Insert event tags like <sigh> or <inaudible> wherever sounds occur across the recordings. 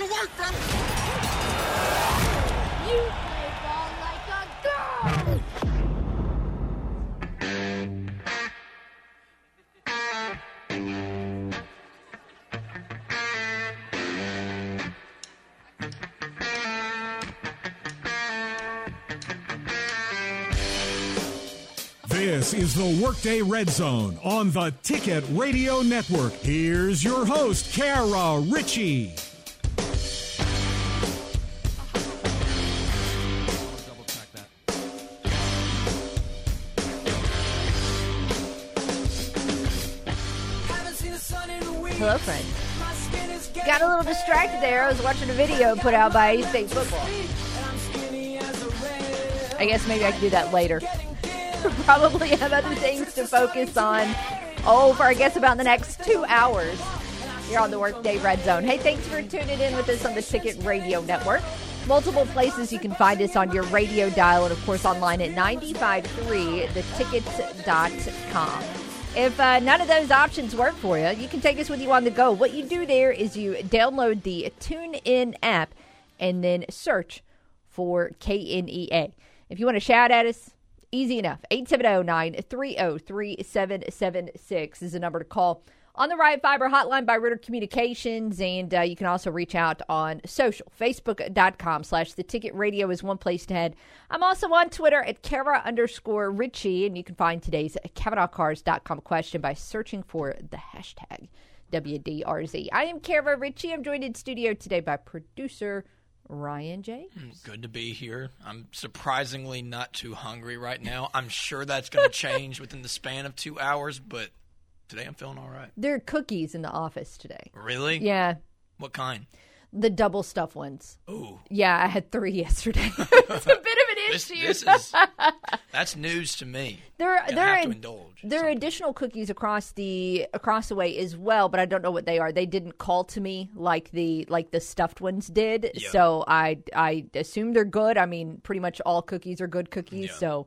to work, bro. You play ball like a girl. This is the Workday Red Zone on the Ticket Radio Network. Here's your host, Kara Richey. Little distracted there. I was watching a video put out by A State Football. I guess maybe I can do that later. <laughs> Probably have other things to focus on. Oh, for I guess about the next two hours here on the Workday Red Zone. Hey, thanks for tuning in with us on the Ticket Radio Network. Multiple places you can find us on your radio dial and, of course, online at 953thetickets.com. If uh, none of those options work for you, you can take us with you on the go. What you do there is you download the TuneIn app and then search for KNEA. If you want to shout at us, easy enough. 870-930-3776 is the number to call on the Right Fiber hotline by Ritter Communications. And uh, you can also reach out on social. Facebook.com slash the ticket radio is one place to head. I'm also on Twitter at Kara underscore Richey. And you can find today's CavenaughCars.com question by searching for the hashtag WDRZ. I am Kara Richey. I'm joined in studio today by producer Ryan James. Good to be here. I'm surprisingly not too hungry right now. I'm sure that's going <laughs> to change within the span of two hours, but today I'm feeling all right. There are cookies in the office today. Really? Yeah, What kind? the double stuff ones. Ooh, Yeah, I had three <laughs> yesterday. <laughs> it's a bit of an this, issue. this is that's news to me. there, Gonna there, have to are, indulge. there are additional cookies across the across the way as well, but I don't know what they are. They didn't call to me like the like the stuffed ones did, Yeah. so I I assume they're good. I mean, pretty much all cookies are good cookies. Yeah. So,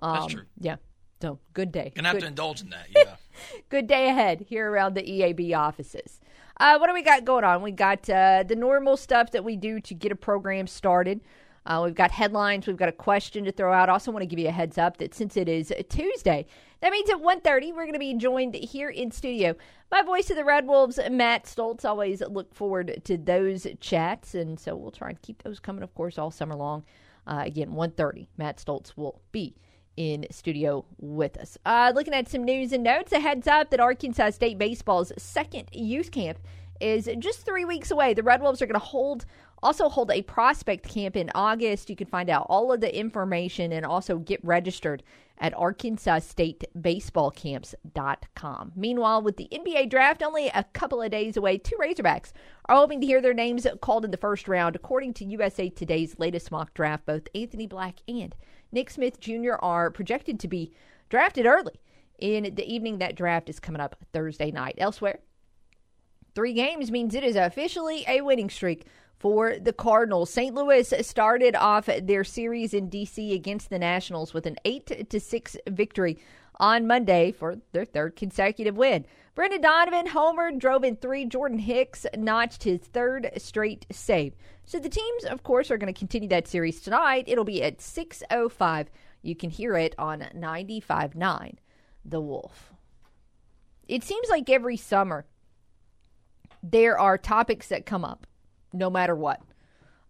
um, That's true. Yeah. So good day. Gonna have to indulge in that. <laughs> Yeah. <laughs> good day ahead here around the EAB offices. Uh, what do we got going on? We got uh, the normal stuff that we do to get a program started. Uh, we've got headlines. We've got a question to throw out. Also, want to give you a heads up that since it is Tuesday, that means at 1.30, we're going to be joined here in studio by voice of the Red Wolves, Matt Stolz. Always look forward to those chats, and so we'll try and keep those coming, of course, all summer long. Uh, again, 1.30, Matt Stolz will be in studio with us. Uh, looking at some news and notes, a heads up that Arkansas State Baseball's second youth camp is just three weeks away. The Red Wolves are going to hold also hold a prospect camp in August. You can find out all of the information and also get registered at arkansasstatebaseballcamps.com. Meanwhile, with the NBA draft only a couple of days away, two Razorbacks are hoping to hear their names called in the first round. According to USA Today's latest mock draft, both Anthony Black and Nick Smith Jr. are projected to be drafted early. In the evening, that draft is coming up Thursday night. Elsewhere, three games means it is officially a winning streak for the Cardinals. St. Louis started off their series in DC against the Nationals with an 8 to 6 victory on Monday for their third consecutive win. Brendan Donovan homered, drove in 3. Jordan Hicks notched his third straight save. So the teams of course are going to continue that series tonight. It'll be at 6:05. You can hear it on 95.9 The Wolf. It seems like every summer there are topics that come up no matter what.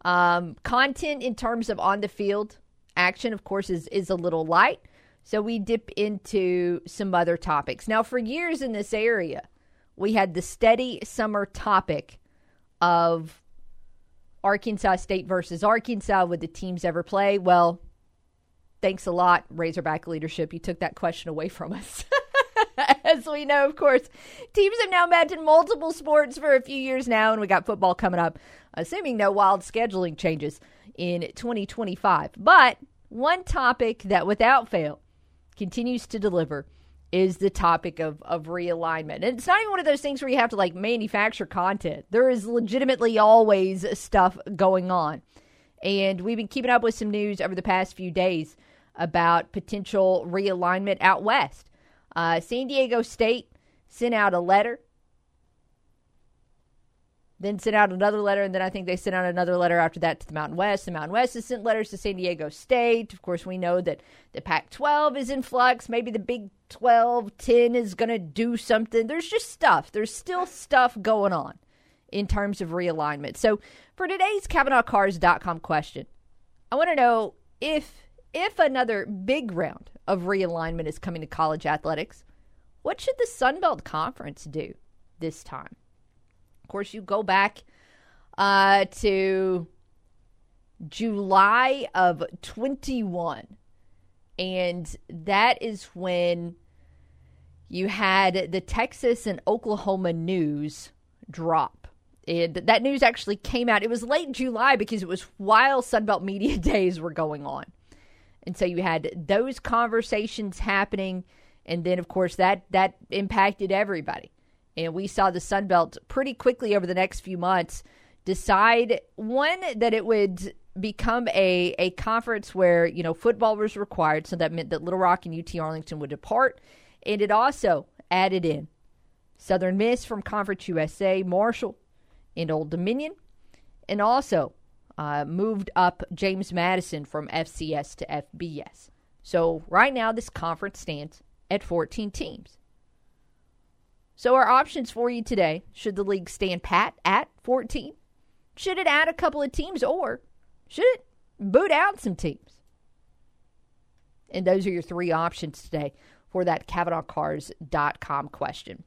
Um, content in terms of on the field action, of course, is, is a little light. So we dip into some other topics. Now, for years in this area, we had the steady summer topic of Arkansas State versus Arkansas. Would the teams ever play? Well, thanks a lot, Razorback leadership. You took that question away from us. <laughs> <laughs> As we know, of course, teams have now met in multiple sports for a few years now, and we got football coming up, assuming no wild scheduling changes in 2025. But one topic that, without fail, continues to deliver is the topic of, of realignment. And it's not even one of those things where you have to like manufacture content. There is legitimately always stuff going on. And we've been keeping up with some news over the past few days about potential realignment out west. Uh, San Diego State sent out a letter then sent out another letter, and then I think they sent out another letter after that to the Mountain West. The Mountain West has sent letters to San Diego State. Of course, we know that the Pac 12 is in flux. Maybe the Big 12, 10 is going to do something. There's just stuff. There's still stuff going on in terms of realignment. So, for today's CavenaughCars.com question, I want to know if if another big round of realignment is coming to college athletics, what should the Sun Belt Conference do this time? Of course, you go back uh, to July of 21, and that is when you had the Texas and Oklahoma news drop. And that news actually came out. It was late July because it was while Sunbelt Media <laughs> Days were going on. And so you had those conversations happening. And then, of course, that, that impacted everybody. And we saw the Sun Belt pretty quickly over the next few months decide one that it would become a, a conference where you know football was required so that meant that little rock and ut arlington would depart and it also added in southern miss from conference usa marshall and old dominion and also uh, moved up james madison from fcs to fbs so right now this conference stands at 14 teams so, our options for you today should the league stand pat at 14? Should it add a couple of teams or should it boot out some teams? And those are your three options today for that CavenaughCars.com question.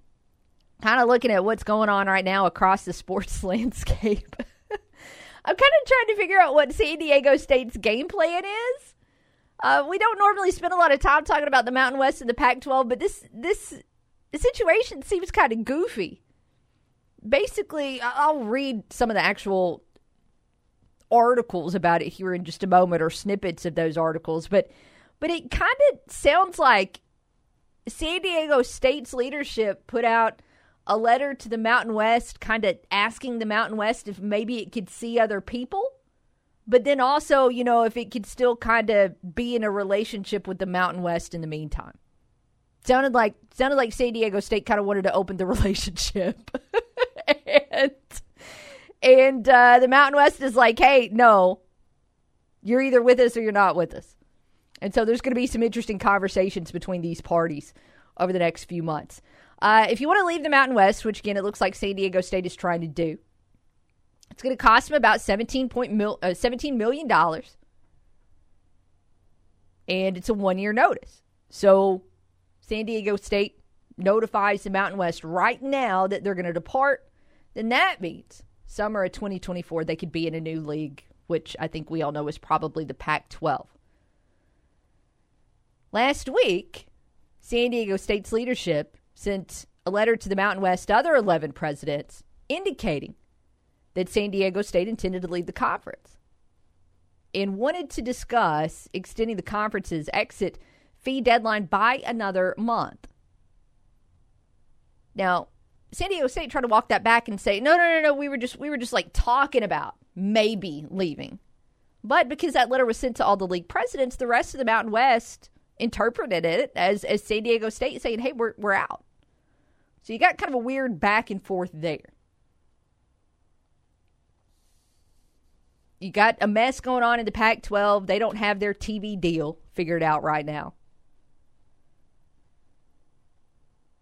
Kind of looking at what's going on right now across the sports <laughs> landscape. I'm kind of trying to figure out what San Diego State's game plan is. Uh, we don't normally spend a lot of time talking about the Mountain West and the Pac-12, but this this situation seems kind of goofy. Basically, I'll read some of the actual articles about it here in just a moment or snippets of those articles, but but it kind of sounds like San Diego State's leadership put out a letter to the Mountain West kind of asking the Mountain West if maybe it could see other people, but then also, you know, if it could still kind of be in a relationship with the Mountain West in the meantime. Sounded like sounded like San Diego State kind of wanted to open the <laughs> relationship, and and uh, the Mountain West is like, hey, no, you're either with us or you're not with us. And so there's going to be some interesting conversations between these parties over the next few months. Uh, if you want to leave the Mountain West, which again it looks like San Diego State is trying to do, it's going to cost them about 17, point mil, uh, $17 million. And it's a one year notice. So San Diego State notifies the Mountain West right now that they're going to depart, then that means summer of 2024 they could be in a new league, which I think we all know is probably the Pac 12. Last week, San Diego State's leadership sent a letter to the Mountain West other 11 presidents indicating that San Diego State intended to leave the conference and wanted to discuss extending the conference's exit fee deadline by another month. Now, San Diego State tried to walk that back and say, "No, no, no, no, we were just we were just like talking about maybe leaving." But because that letter was sent to all the league presidents, the rest of the Mountain West interpreted it as as San Diego State saying, "Hey, we're we're out." So you got kind of a weird back and forth there. You got a mess going on in the Pac 12. They don't have their TV deal figured out right now.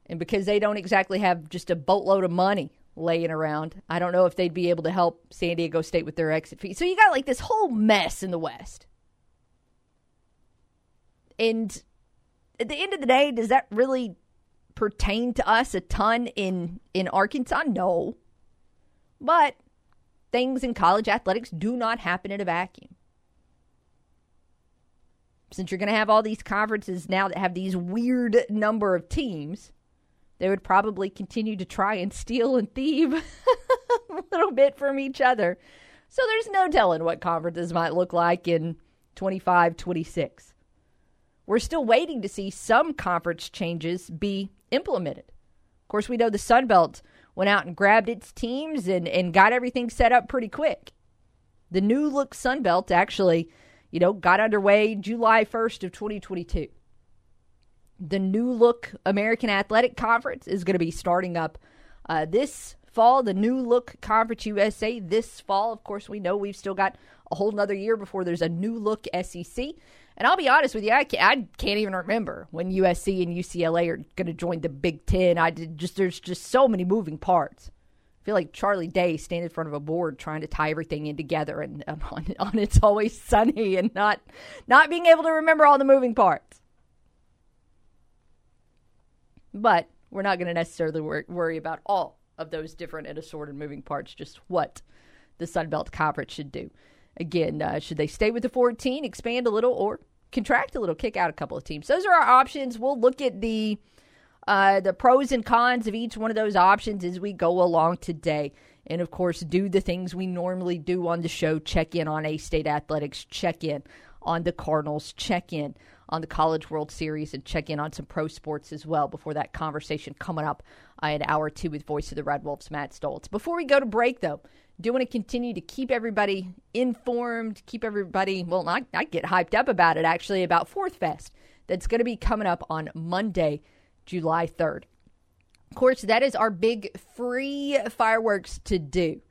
And because they don't exactly have just a boatload of money laying around, I don't know if they'd be able to help San Diego State with their exit fee. So you got like this whole mess in the West. And at the end of the day, does that really pertain to us a ton in in Arkansas? No. But things in college athletics do not happen in a vacuum. Since you're going to have all these conferences now that have these weird number of teams, they would probably continue to try and steal and thieve <laughs> a little bit from each other. So there's no telling what conferences might look like in 25 26. We're still waiting to see some conference changes be implemented. Of course, we know the Sun Belt went out and grabbed its teams and, and got everything set up pretty quick. The new look Sun Belt actually, you know, got underway July 1st of 2022 the new look American Athletic Conference is going to be starting up uh, this fall, the new look Conference USA this fall. Of course, we know we've still got a whole nother year before there's a new look SEC. And I'll be honest with you, I can't, I can't even remember when USC and UCLA are going to join the Big Ten. I did just there's just so many moving parts. I feel like Charlie Day standing in front of a board trying to tie everything in together, and, and <laughs> on, on It's Always Sunny, and not not being able to remember all the moving parts. But we're not going to necessarily wor- worry about all of those different and assorted moving parts, just what the Sun Belt Conference should do. Again, uh, should they stay with the 14, expand a little, or contract a little, kick out a couple of teams? Those are our options. We'll look at the uh, the pros and cons of each one of those options as we go along today. And of course, do the things we normally do on the show check in on A State Athletics, check in on the Cardinals, check in on the College World Series, and check in on some pro sports as well before that conversation coming up in hour two with Voice of the Red Wolves, Matt Stolz. Before we go to break, though, do want to continue to keep everybody informed, keep everybody, well, I, I get hyped up about it actually, about Fourth Fest that's going to be coming up on Monday, July 3rd. Of course, that is our big free fireworks to do.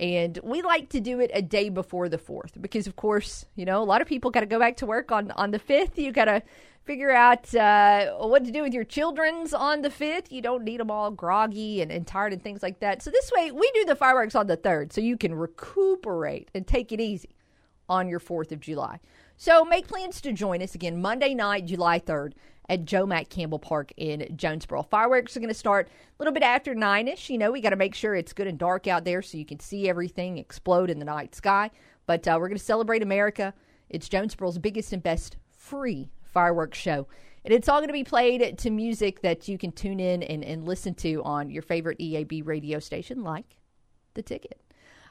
And we like to do it a day before the 4th because, of course, you know, a lot of people got to go back to work on, on the 5th. You got to figure out uh, what to do with your children's on the 5th. You don't need them all groggy and, and tired and things like that. So, this way, we do the fireworks on the 3rd so you can recuperate and take it easy on your 4th of July. So, make plans to join us again Monday night, July 3rd at Joe Mack Campbell Park in Jonesboro. Fireworks are going to start a little bit after 9 ish. You know, we got to make sure it's good and dark out there so you can see everything explode in the night sky. But uh, we're going to celebrate America. It's Jonesboro's biggest and best free fireworks show. And it's all going to be played to music that you can tune in and, and listen to on your favorite EAB radio station, like The Ticket.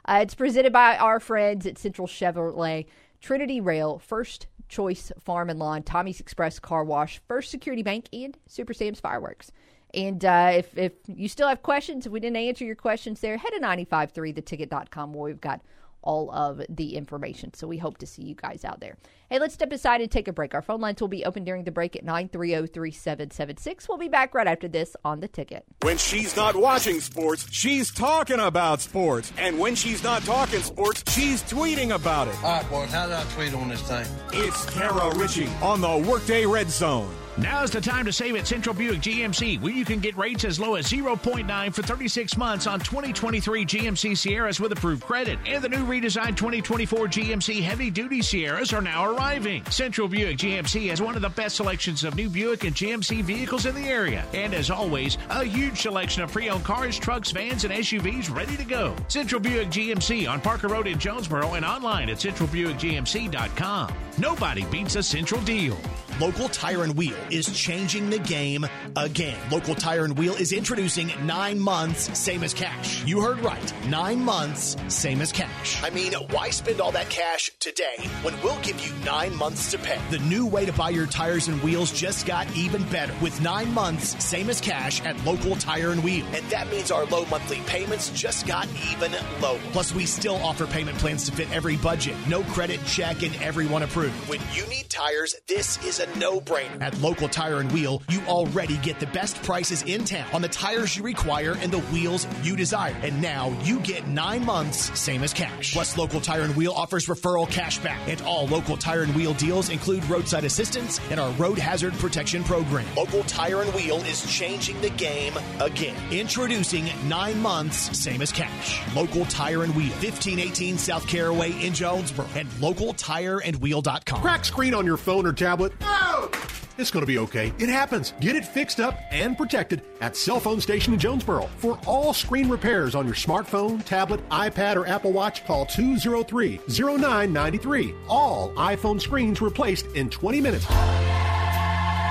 Uh, it's presented by our friends at Central Chevrolet, Trinity Rail, First Choice Farm and Lawn, Tommy's Express Car Wash, First Security Bank, and Super Sam's Fireworks. And uh, if, if you still have questions, if we didn't answer your questions there, head to 953theticket.com where we've got all of the information. So we hope to see you guys out there. Hey, let's step aside and take a break. Our phone lines will be open during the break at 930-3776. We'll be back right after this on the ticket. When she's not watching sports, she's talking about sports. And when she's not talking sports, she's tweeting about it. All right, boys, how do I tweet on this thing? It's Kara Richey on the Workday Red Zone. Now's the time to save at Central Buick GMC, where you can get rates as low as 0.9 for 36 months on 2023 GMC Sierras with approved credit. And the new redesigned 2024 GMC Heavy Duty Sierras are now arriving. Central Buick GMC has one of the best selections of new Buick and GMC vehicles in the area. And as always, a huge selection of pre owned cars, trucks, vans, and SUVs ready to go. Central Buick GMC on Parker Road in Jonesboro and online at centralbuickgmc.com. Nobody beats a Central deal. Local Tire and Wheel is changing the game again. Local Tire and Wheel is introducing nine months, same as cash. You heard right. Nine months, same as cash. I mean, why spend all that cash today when we'll give you nine months to pay? The new way to buy your tires and wheels just got even better with nine months, same as cash at Local Tire and Wheel. And that means our low monthly payments just got even lower. Plus, we still offer payment plans to fit every budget. No credit check and everyone approved. When you need tires, this is a no brainer. At Local Tire and Wheel, you already get the best prices in town on the tires you require and the wheels you desire. And now you get nine months, same as cash. Plus, Local Tire and Wheel offers referral cash back. And all Local Tire and Wheel deals include roadside assistance and our road hazard protection program. Local Tire and Wheel is changing the game again. Introducing nine months, same as cash. Local Tire and Wheel, 1518 South Caraway in Jonesboro, and localtireandwheel.com. Crack screen on your phone or tablet? It's going to be okay. It happens. Get it fixed up and protected at Cell Phone Station in Jonesboro. For all screen repairs on your smartphone, tablet, iPad, or Apple Watch, call 203 0993. All iPhone screens replaced in 20 minutes. Oh,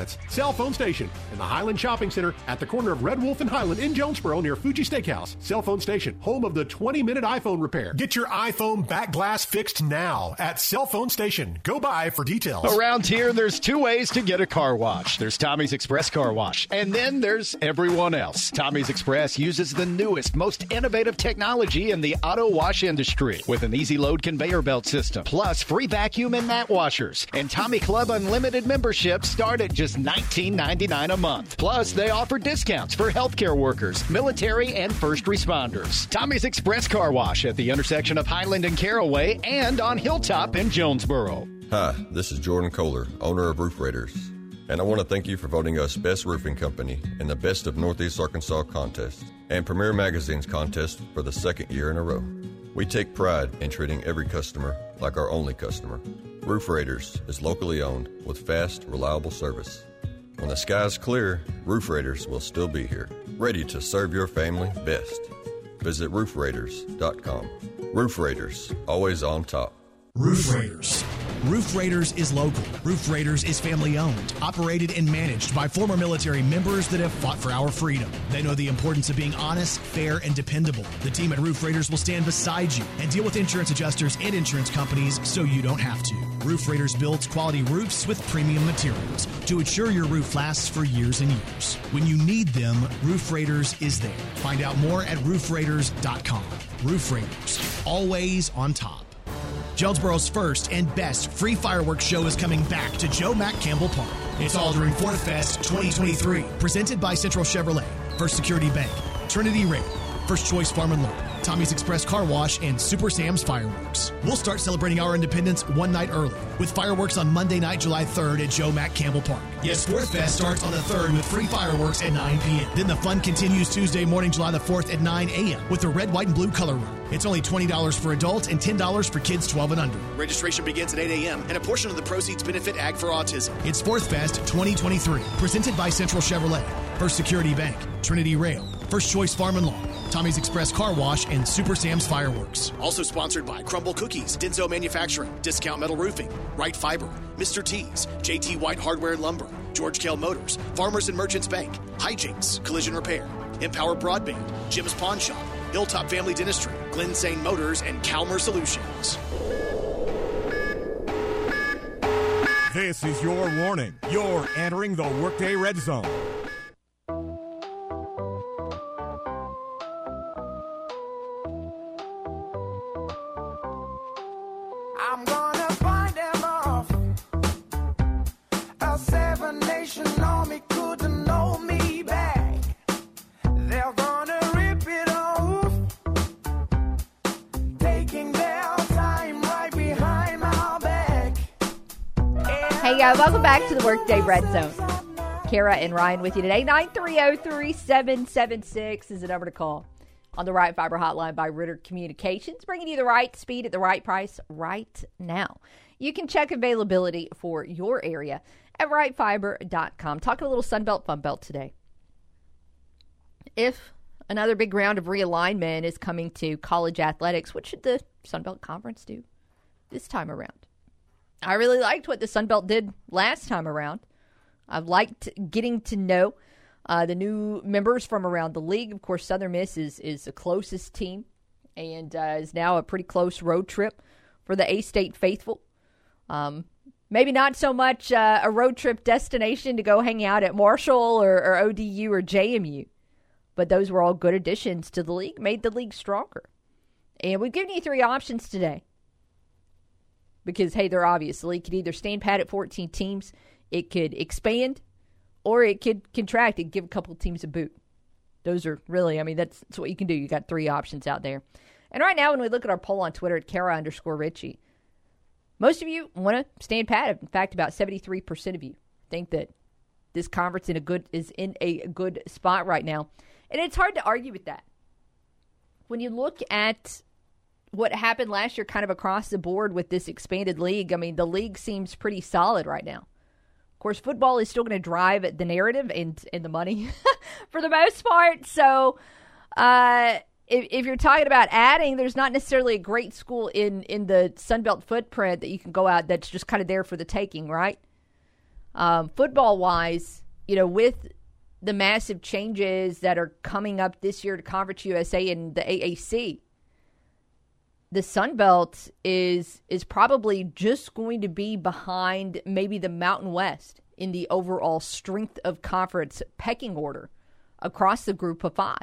Minutes. Cell Phone Station in the Highland Shopping Center at the corner of Red Wolf and Highland in Jonesboro near Fuji Steakhouse. Cell Phone Station, home of the 20 minute iPhone repair. Get your iPhone back glass fixed now at Cell Phone Station. Go by for details. Around here, there's two ways to get a car wash there's Tommy's Express Car Wash, and then there's everyone else. Tommy's Express uses the newest, most innovative technology in the auto wash industry with an easy load conveyor belt system, plus free vacuum and mat washers. And Tommy Club Unlimited memberships start at just $19.99 a month. Plus, they offer discounts for healthcare workers, military, and first responders. Tommy's Express Car Wash at the intersection of Highland and Caraway and on Hilltop in Jonesboro. Hi, this is Jordan Kohler, owner of Roof Raiders. And I want to thank you for voting us Best Roofing Company in the Best of Northeast Arkansas contest and Premier Magazine's contest for the second year in a row. We take pride in treating every customer like our only customer. Roof Raiders is locally owned with fast, reliable service. When the sky's clear, Roof Raiders will still be here, ready to serve your family best. Visit roofraiders.com. Roof Raiders, always on top. Roof Raiders. Roof Raiders is local. Roof Raiders is family owned, operated, and managed by former military members that have fought for our freedom. They know the importance of being honest, fair, and dependable. The team at Roof Raiders will stand beside you and deal with insurance adjusters and insurance companies so you don't have to. Roof Raiders builds quality roofs with premium materials to ensure your roof lasts for years and years. When you need them, Roof Raiders is there. Find out more at roofraiders.com. Roof Raiders, always on top. Jonesboro's first and best free fireworks show is coming back to Joe Mack Campbell Park. It's all during Fourth Fest 2023, presented by Central Chevrolet, First Security Bank, Trinity Rail, First Choice Farm and Lawn, Tommy's Express Car Wash, and Super Sam's Fireworks. We'll start celebrating our independence one night early with fireworks on Monday night, July 3rd at Joe Mack Campbell Park. Yes, Fourth Fest starts on the 3rd with free fireworks at 9 p.m. Then the fun continues Tuesday morning, July the 4th at 9 a.m. with the red, white, and blue color run. It's only $20 for adults and $10 for kids 12 and under. Registration begins at 8 a.m. and a portion of the proceeds benefit Ag for Autism. It's Fourth Fest 2023, presented by Central Chevrolet, First Security Bank, Trinity Rail, First Choice Farm and Lawn, Tommy's Express Car Wash, and Super Sam's Fireworks. Also sponsored by Crumbl Cookies, Denso Manufacturing, Discount Metal Roofing, Right Fiber, Mr. T's, JT White Hardware and Lumber, George Kell Motors, Farmers and Merchants Bank, Hijinks, Collision Repair, Empower Broadband, Jim's Pawn Shop, Hilltop Family Dentistry, Glen Sane Motors, and Calmer Solutions. This is your warning. You're entering the Workday Red Zone. Guys, welcome back to the Workday Red Zone. Kara and Ryan with you today. 930-3776 is the number to call on the Right Fiber Hotline by Ritter Communications, bringing you the right speed at the right price right now. You can check availability for your area at rightfiber.com. Talking a little Sunbelt Fun Belt today. If another big round of realignment is coming to college athletics, what should the Sunbelt Conference do this time around? I really liked what the Sun Belt did last time around. I've liked getting to know uh, the new members from around the league. Of course, Southern Miss is is the closest team, and uh, is now a pretty close road trip for the A State faithful. Um, maybe not so much uh, a road trip destination to go hang out at Marshall or, or ODU or JMU, but those were all good additions to the league, made the league stronger. And we've given you three options today because hey, they're obvious. The could either stand pat at 14 teams, it could expand, or it could contract and give a couple teams a boot. Those are really, I mean, that's, that's what you can do. You got three options out there. And right now, when we look at our poll on Twitter at Kara underscore Richey, most of you want to stand pat. In fact, about 73% of you think that this conference in a good is in a good spot right now. And it's hard to argue with that. When you look at what happened last year kind of across the board with this expanded league, I mean, the league seems pretty solid right now. Of course, football is still going to drive the narrative and, and the money <laughs> for the most part. So, uh, if, if, you're talking about adding, there's not necessarily a great school in, in the Sunbelt footprint that you can go out that's just kind of there for the taking, right? Um, football wise, you know, with the massive changes that are coming up this year to Conference USA and the AAC, the Sun Belt is is probably just going to be behind maybe the Mountain West in the overall strength of conference pecking order across the group of five.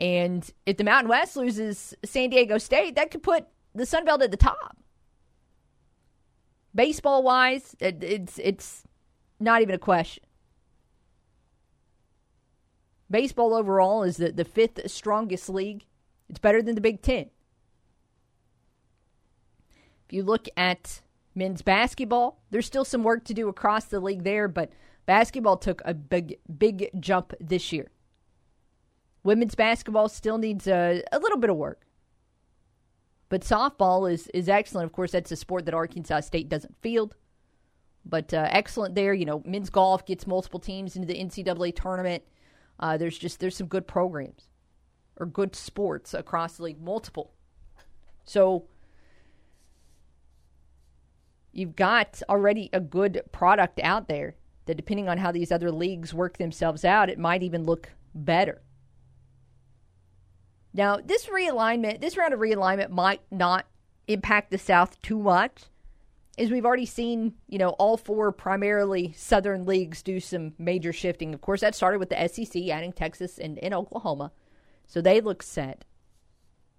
And if the Mountain West loses San Diego State, that could put the Sun Belt at the top. Baseball wise, it, it's it's not even a question. Baseball overall is the, the fifth strongest league. It's better than the Big Ten. You look at men's basketball, there's still some work to do across the league there, but basketball took a big, big jump this year. Women's basketball still needs a, a little bit of work. But softball is, is excellent. Of course, that's a sport that Arkansas State doesn't field. But uh, excellent there. You know, men's golf gets multiple teams into the NCAA tournament. Uh, there's just there's some good programs or good sports across the league, multiple. So you've got already a good product out there that depending on how these other leagues work themselves out, it might even look better. Now, this realignment, this round of realignment might not impact the South too much, as we've already seen, you know, all four primarily Southern leagues do some major shifting. Of course, that started with the SEC adding Texas and, and Oklahoma, so they look set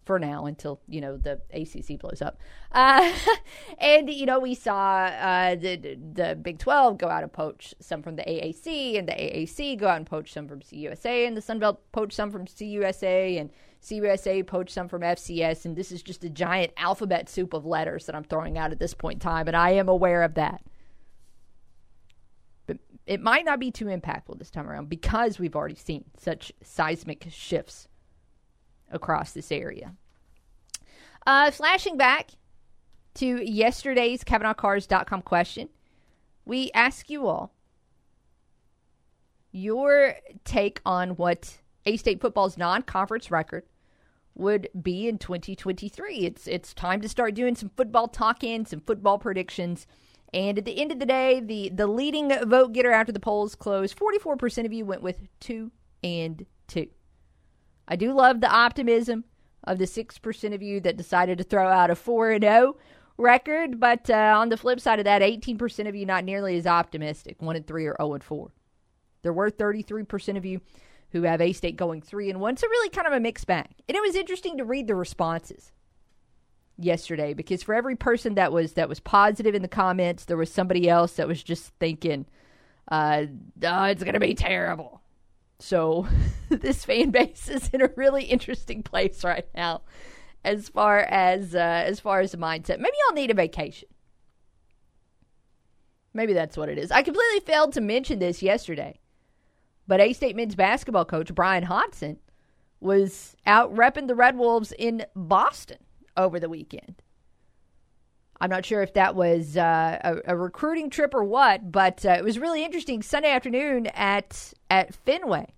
for now until you know the ACC blows up. Uh, <laughs> and you know we saw uh, the the Big Twelve go out and poach some from the AAC, and the AAC go out and poach some from CUSA, and the Sun Belt poach some from CUSA, and CUSA poach some from FCS. And this is just a giant alphabet soup of letters that I'm throwing out at this point in time, and I am aware of that. But it might not be too impactful this time around because we've already seen such seismic shifts across this area. Uh, flashing back to yesterday's CavenaughCars.com question, we ask you all your take on what A State football's non-conference record would be in 2023. It's it's time to start doing some football talking, some football predictions. And at the end of the day, the the leading vote getter after the polls closed, 44% of you went with 2 and 2. I do love the optimism of the 6% of you that decided to throw out a 4 and 0 record, but uh, on the flip side of that, 18% of you not nearly as optimistic, 1 and 3 or 0 and 4. There were 33% of you who have A State going 3 and 1, so really kind of a mixed bag. And it was interesting to read the responses yesterday because for every person that was that was positive in the comments, there was somebody else that was just thinking uh, oh, it's going to be terrible. So <laughs> this fan base is in a really interesting place right now, as far as uh, as far as the mindset. Maybe I'll need a vacation. Maybe that's what it is. I completely failed to mention this yesterday, but A State men's basketball coach Bryan Hodgson was out repping the Red Wolves in Boston over the weekend. I'm not sure if that was uh, a, a, recruiting trip or what, but uh, it was really interesting. Sunday afternoon at at Fenway.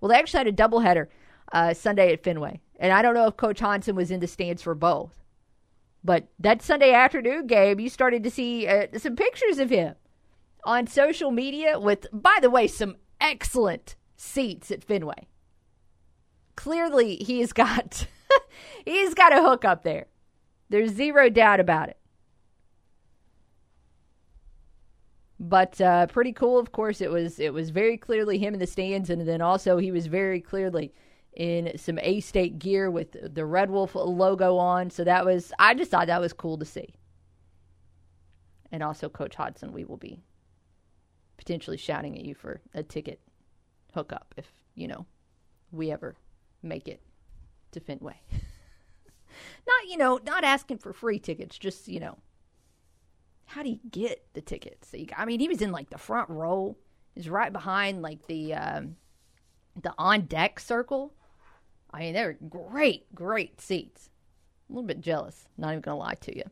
Well, they actually had a doubleheader uh, Sunday at Fenway, and I don't know if Coach Hodgson was in the stands for both. But that Sunday afternoon game, you started to see uh, some pictures of him on social media with, by the way, some excellent seats at Fenway. Clearly, he's got <laughs> he's got a hook up there. There's zero doubt about it. But uh, pretty cool, of course. It was it was very clearly him in the stands, and then also he was very clearly in some A State gear with the Red Wolf logo on. So that was I just thought that was cool to see. And also, Coach Hodgson, we will be potentially shouting at you for a ticket hookup if you know we ever make it to Fenway. <laughs> not you know not asking for free tickets, just you know how do you get the tickets? I mean, he was in like the front row. He's right behind like the um, the on deck circle. I mean, they're great, great seats. A little bit jealous. Not even gonna lie to you.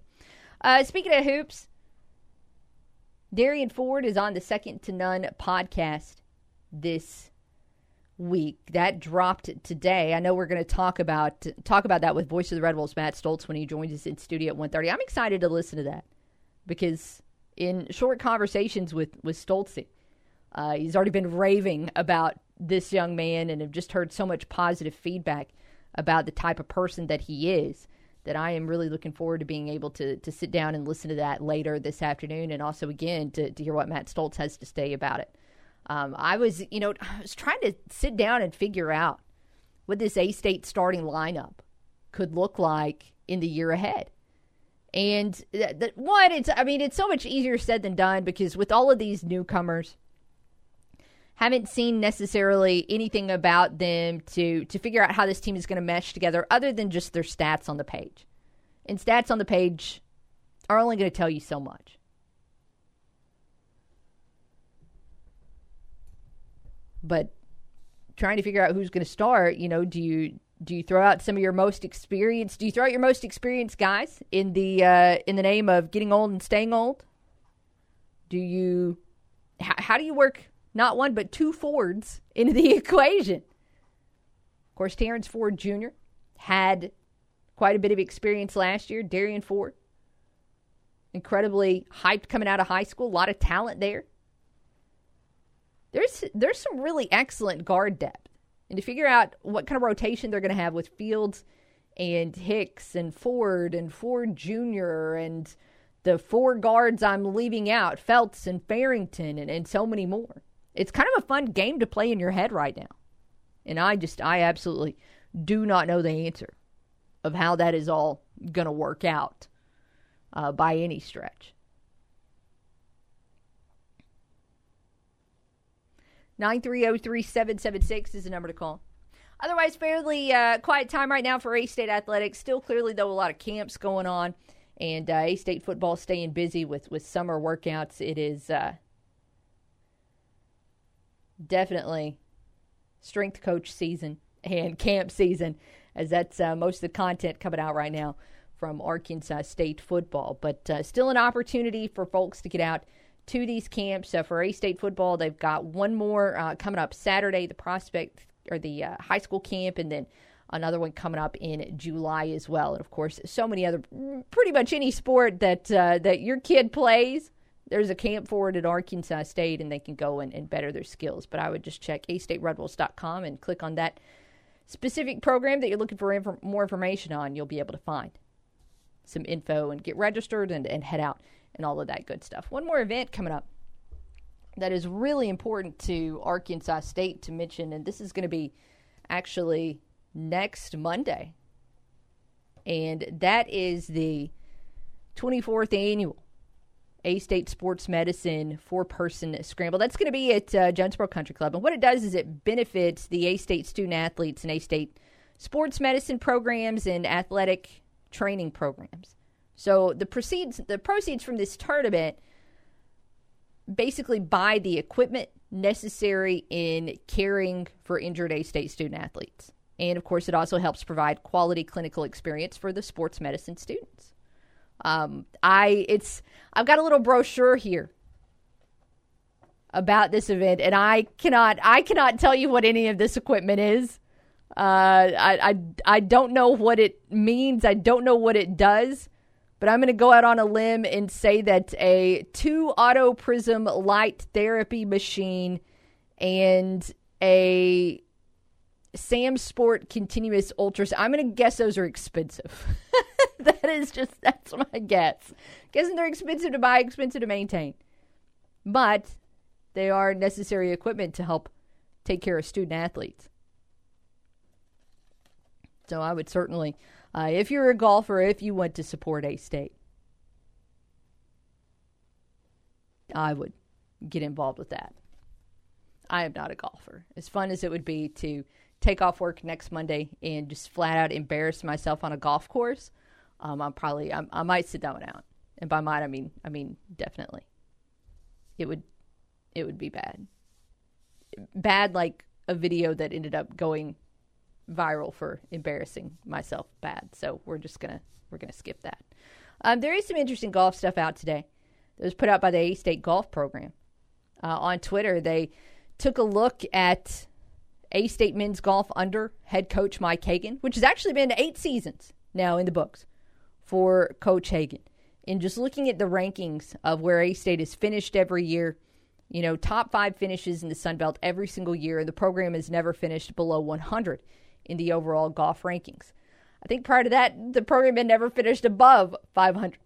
Uh, speaking of hoops, Derrian Ford is on the Second to None podcast this week. That dropped today. I know we're going to talk about talk about that with Voice of the Red Wolves Matt Stolz when he joins us in studio at 1.30. I'm excited to listen to that because in short conversations with with Stoltze. Uh, he's already been raving about this young man, and have just heard so much positive feedback about the type of person that he is. That I am really looking forward to being able to to sit down and listen to that later this afternoon, and also again to, to hear what Matt Stolz has to say about it. Um, I was, you know, <sighs> I was trying to sit down and figure out what this A State starting lineup could look like in the year ahead. And that, that, one, it's I mean, it's so much easier said than done because with all of these newcomers, haven't seen necessarily anything about them to to figure out how this team is going to mesh together, other than just their stats on the page. And stats on the page are only going to tell you so much. But trying to figure out who's going to start, you know, do you do you throw out some of your most experienced? Do you throw out your most experienced guys in the uh, in the name of getting old and staying old? Do you? How, how do you work not one but two Fords into the <laughs> equation? Of course, Terrence Ford Jr. had quite a bit of experience last year. Derrian Ford, incredibly hyped coming out of high school, a lot of talent there. There's there's some really excellent guard depth and to figure out what kind of rotation they're going to have with Fields and Hicks and Ford and Ford Jr. and the four guards I'm leaving out, Felts and Farrington and, and so many more. It's kind of a fun game to play in your head right now. And I just, I absolutely do not know the answer of how that is all going to work out uh, by any stretch. 930-3776 is the number to call. Otherwise, fairly uh, quiet time right now for A State athletics. Still, clearly though, a lot of camps going on, and uh, A State football staying busy with with summer workouts. It is uh, definitely strength coach season and <laughs> camp season, as that's uh, most of the content coming out right now from Arkansas State football. But uh, still, an opportunity for folks to get out to these camps. So for A State football, they've got one more uh, coming up Saturday, the prospect or the uh, high school camp, and then another one coming up in July as well. And of course, so many other, pretty much any sport that uh, that your kid plays. There's a camp for it at Arkansas State, and they can go and, and better their skills. But I would just check astateredwolves.com and click on that specific program that you're looking for inf- more information on. You'll be able to find some info and get registered and, and head out and all of that good stuff. One more event coming up that is really important to Arkansas State to mention, and this is going to be actually next Monday. And that is the 24th annual A State Sports Medicine four person scramble. That's going to be at uh, Jonesboro Country Club. And what it does is it benefits the A State student athletes and A State sports medicine programs and athletic training programs. So the proceeds the proceeds from this tournament basically buy the equipment necessary in caring for injured A State student athletes. And of course, it also helps provide quality clinical experience for the sports medicine students. Um, I it's I've got a little brochure here about this event, and I cannot I cannot tell you what any of this equipment is. Uh, I, I I don't know what it means. I don't know what it does. But I'm going to go out on a limb and say that a two auto prism light therapy machine and a Sam Sport continuous ultrasound. I'm going to guess those are expensive. <laughs> that is just that's my guess. Guessing they're expensive to buy, expensive to maintain, but they are necessary equipment to help take care of student athletes. So I would certainly uh, if you're a golfer, if you want to support A State, I would get involved with that. I am not a golfer. As fun as it would be to take off work next Monday and just flat out embarrass myself on a golf course, um, I'm probably I'm, i might sit that one out. And by might I mean I mean definitely. It would it would be bad. Bad like a video that ended up going viral for embarrassing myself bad. So we're just gonna we're gonna skip that. Um, there is some interesting golf stuff out today. That was put out by the A State Golf Program uh, on Twitter. They took a look at A State men's golf under head coach Mike Hagan, which has actually been eight seasons now in the books for Coach Hagan. And just looking at the rankings of where A State is finished every year, you know, top five finishes in the Sun Belt every single year. And the program has never finished below 100 in the overall golf rankings. I think prior to that, the program had never finished above 500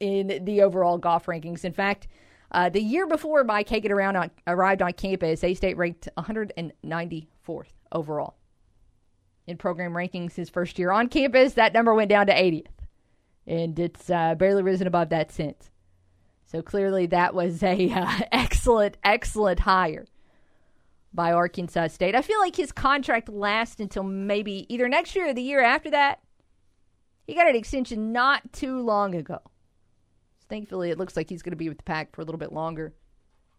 in the overall golf rankings. In fact, uh, the year before Mike Hagan around on, arrived on campus, A State ranked 194th overall in program rankings his first year on campus. That number went down to 80th, and it's uh, barely risen above that since. So clearly, that was a uh, <laughs> excellent, excellent hire by Arkansas State. I feel like his contract lasts until maybe either next year or the year after that. He got an extension not too long ago. Thankfully, it looks like he's going to be with the pack for a little bit longer.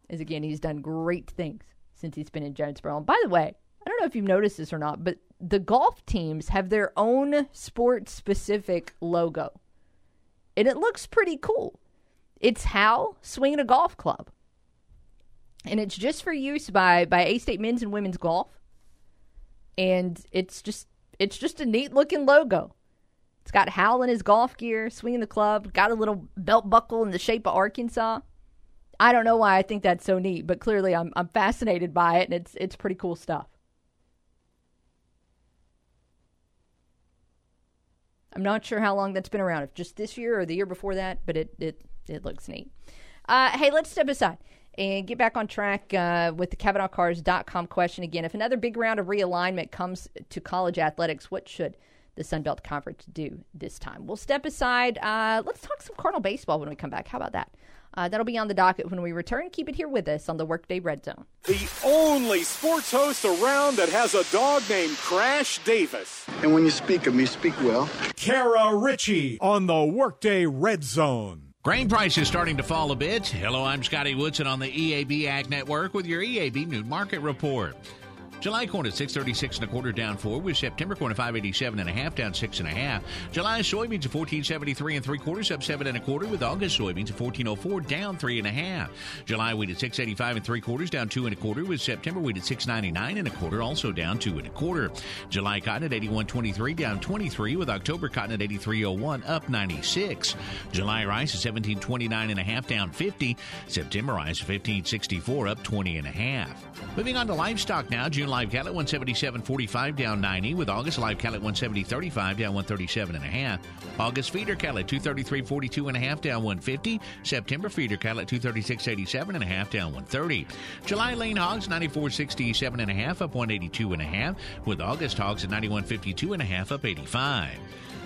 As again, he's done great things since he's been in Jonesboro. And by the way, I don't know if you've noticed this or not, but the golf teams have their own sport specific logo. And it looks pretty cool. It's Howl swinging a golf club. And it's just for use by, by A State men's and women's golf. And it's just it's just a neat looking logo. It's got Howl in his golf gear, swinging the club, got a little belt buckle in the shape of Arkansas. I don't know why I think that's so neat, but clearly I'm I'm fascinated by it and it's it's pretty cool stuff. I'm not sure how long that's been around, if just this year or the year before that, but it it it looks neat. Uh, hey, let's step aside and get back on track uh, with the CavenaughCars.com question again. If another big round of realignment comes to college athletics, what should the Sun Belt Conference do this time? We'll step aside. Uh, let's talk some Cardinal baseball when we come back. How about that? Uh, that'll be on the docket when we return. Keep it here with us on the Workday Red Zone. The only sports host around that has a dog named Crash Davis. And when you speak of me, speak well. Kara Richey on the Workday Red Zone. Grain prices starting to fall a bit. Hello, I'm Scotty Woodson on the EAB Ag Network with your EAB Noon Market Report. July corn at 636 and a quarter down four with September corn at 587 and a half down six and a half. July soybeans at 1473 and three quarters up seven and a quarter with August soybeans at 1404 down three and a half. July wheat at 685 and three quarters down two and a quarter with September wheat at 699 and a quarter also down two and a quarter. July cotton at 8123 down 23 with October cotton at 8301 up 96. July rice at 1729 and a half down 50. September rice at 1564 up 20 and a half. Moving on to livestock now. June live cattle at 177.45 down 90 with August live cattle at 170.35 down 137 and a half. August feeder cattle at 233.42 and a half down 150. September feeder cattle at 236.87 and a half down 130. July lean hogs 94.67 and a half up 182 and a half with August hogs at 91.52 and a half up 85.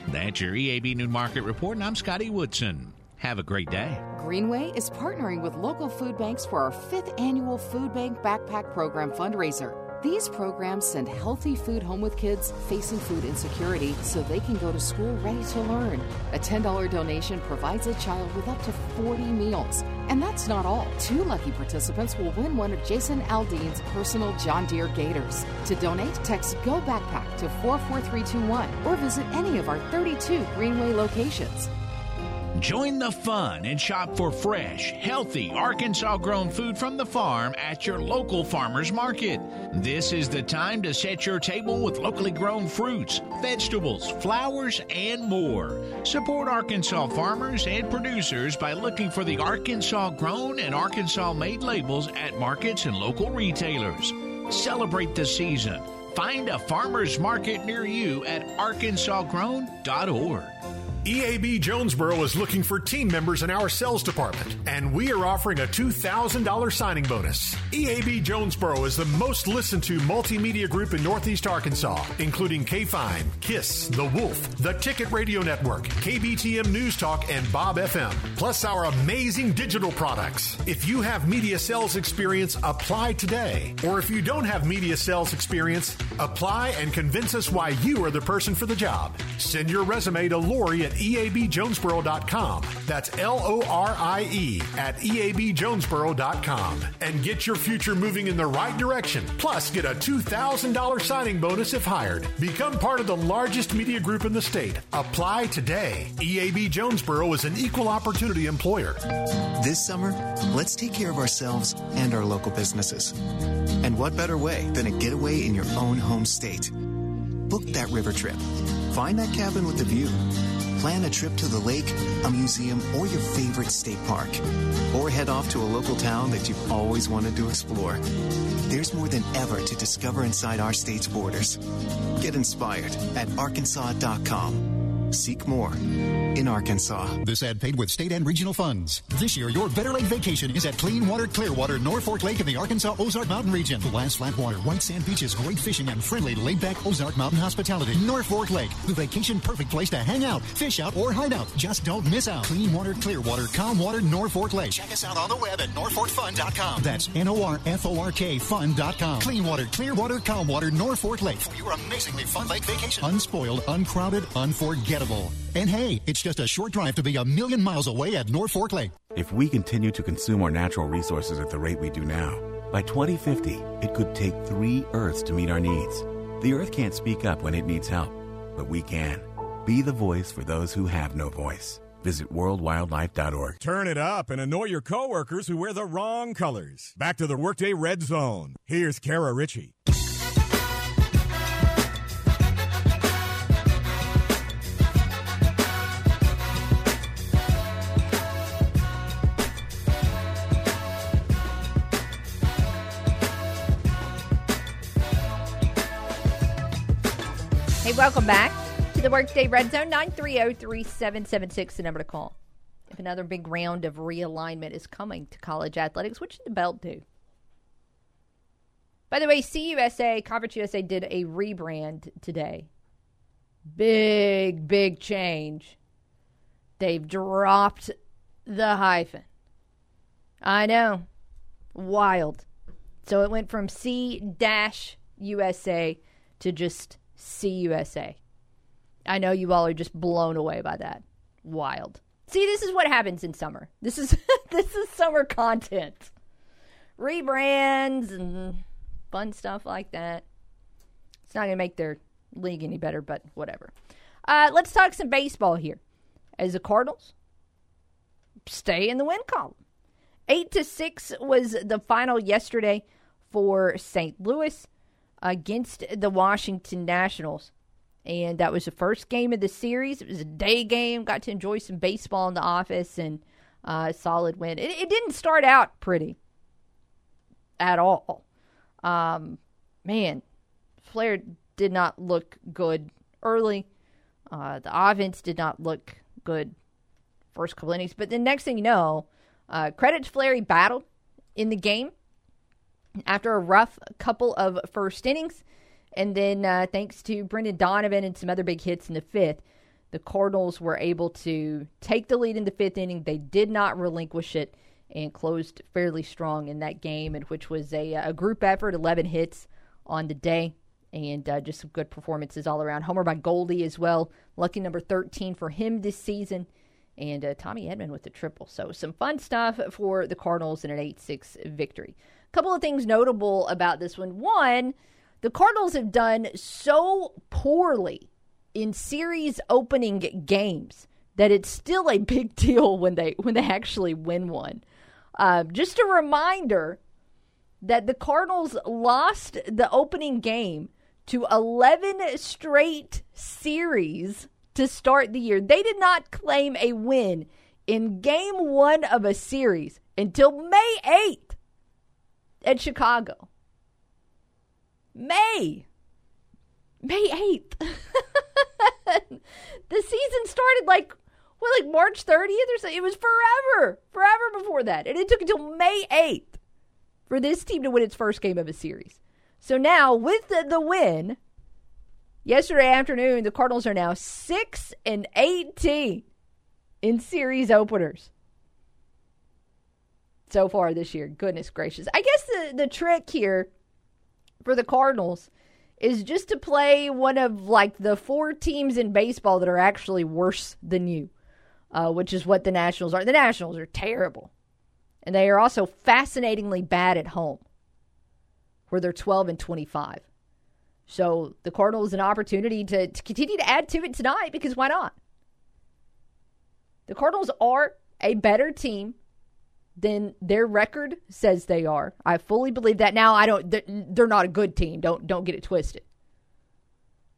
That's your EAB Noon Market Report and I'm Scotty Woodson. Have a great day. Greenway is partnering with local food banks for our fifth annual Food Bank Backpack Program fundraiser. These programs send healthy food home with kids facing food insecurity so they can go to school ready to learn. A $10 donation provides a child with up to 40 meals. And that's not all. Two lucky participants will win one of Jason Aldean's personal John Deere Gators. To donate, text Go Backpack to 44321 or visit any of our 32 Greenway locations. Join the fun and shop for fresh, healthy, Arkansas grown food from the farm at your local farmer's market. This is the time to set your table with locally grown fruits, vegetables, flowers, and more. Support Arkansas farmers and producers by looking for the Arkansas grown and Arkansas made labels at markets and local retailers. Celebrate the season. Find a farmer's market near you at arkansasgrown.org. EAB Jonesboro is looking for team members in our sales department, and we are offering a $2,000 signing bonus. EAB Jonesboro is the most listened to multimedia group in Northeast Arkansas, including K Fine, KISS, The Wolf, The Ticket Radio Network, KBTM News Talk, and Bob FM, plus our amazing digital products. If you have media sales experience, apply today. Or if you don't have media sales experience, apply and convince us why you are the person for the job. Send your resume to Lori at eabjonesboro.com. That's L O R I E at eabjonesboro.com. And get your future moving in the right direction. Plus, get a $2,000 signing bonus if hired. Become part of the largest media group in the state. Apply today. EAB Jonesboro is an equal opportunity employer. This summer, let's take care of ourselves and our local businesses. And what better way than a getaway in your own home state? Book that river trip. Find that cabin with the view Plan a trip to the lake, a museum, or your favorite state park. Or head off to a local town that you've always wanted to explore. There's more than ever to discover inside our state's borders. Get inspired at arkansas.com. Seek more in Arkansas. This ad paid with state and regional funds. This year, your Better Lake vacation is at Clean Water Clearwater, Norfork Lake in the Arkansas Ozark Mountain region. Glass flat water, white sand beaches, great fishing, and friendly laid back Ozark Mountain hospitality. Norfork Lake, the vacation perfect place to hang out, fish out, or hide out. Just don't miss out. Clean Water Clearwater, calm water, Norfork Lake. Check us out on the web at norforkfun.com. That's N O R F O R K fun.com. Clean Water Clearwater, calm water, Norfork Lake for your amazingly fun lake vacation. Unspoiled, uncrowded, unforgettable. And hey, it's just a short drive to be a million miles away at Norfork Lake. If we continue to consume our natural resources at the rate we do now, by 2050, it could take three Earths to meet our needs. The Earth can't speak up when it needs help, but we can. Be the voice for those who have no voice. Visit worldwildlife.org. Turn it up and annoy your coworkers who wear the wrong colors. Back to the Workday Red Zone. Here's Kara Richey. Welcome back to the Workday Red Zone 930-3776, the number to call. If another big round of realignment is coming to college athletics, what should the belt do? By the way, CUSA, Conference USA did a rebrand today. Big, big change. They've dropped the hyphen. I know. Wild. So it went from C dash USA to just CUSA. I know you all are just blown away by that. Wild. See, this is what happens in summer. This is <laughs> this is summer content. Rebrands and fun stuff like that. It's not going to make their league any better, but whatever. Uh, let's talk some baseball here. As the Cardinals stay in the win column. Eight to six was the final yesterday for St. Louis against the Washington Nationals. And that was the first game of the series. It was a day game. Got to enjoy some baseball in the office and uh, solid win. It, it, didn't start out pretty at all. Um, man, Flair did not look good early. Uh, the offense did not look good first couple innings. But the next thing you know, uh, credit to Flair, he battled in the game after a rough couple of first innings. And then, uh, thanks to Brendan Donovan and some other big hits in the fifth, the Cardinals were able to take the lead in the fifth inning. They did not relinquish it and closed fairly strong in that game, and which was a, a group effort, 11 hits on the day, and uh, just some good performances all around. Homer by Goldie as well, lucky number 13 for him this season, and uh, Tommy Edman with the triple. So some fun stuff for the Cardinals in an 8 6 victory. Couple of things notable about this one. One, the Cardinals have done so poorly in series opening games that it's still a big <laughs> deal when they when they actually win one. Uh, just a reminder that the Cardinals lost the opening game to 11 straight series to start the year. They did not claim a win in game one of a series until May 8th at Chicago. May. May 8th. <laughs> the season started like well, like March 30th or so. It was forever, forever before that. And it took until May 8th for this team to win its first game of a series. So now, with the, the win, yesterday afternoon, the Cardinals are now 6 and 18 in series openers so far this year. Goodness gracious. I guess the, the trick here for the Cardinals is just to play one of like the four teams in baseball that are actually worse than you uh, which is what the Nationals are. The Nationals are terrible. And they are also fascinatingly bad at home, where they're 12 and 25. So the Cardinals an opportunity to, to continue to add to it tonight because why not? The Cardinals are a better team than their record says they are. I fully believe that. Now I don't they're, they're not a good team. Don't don't get it twisted.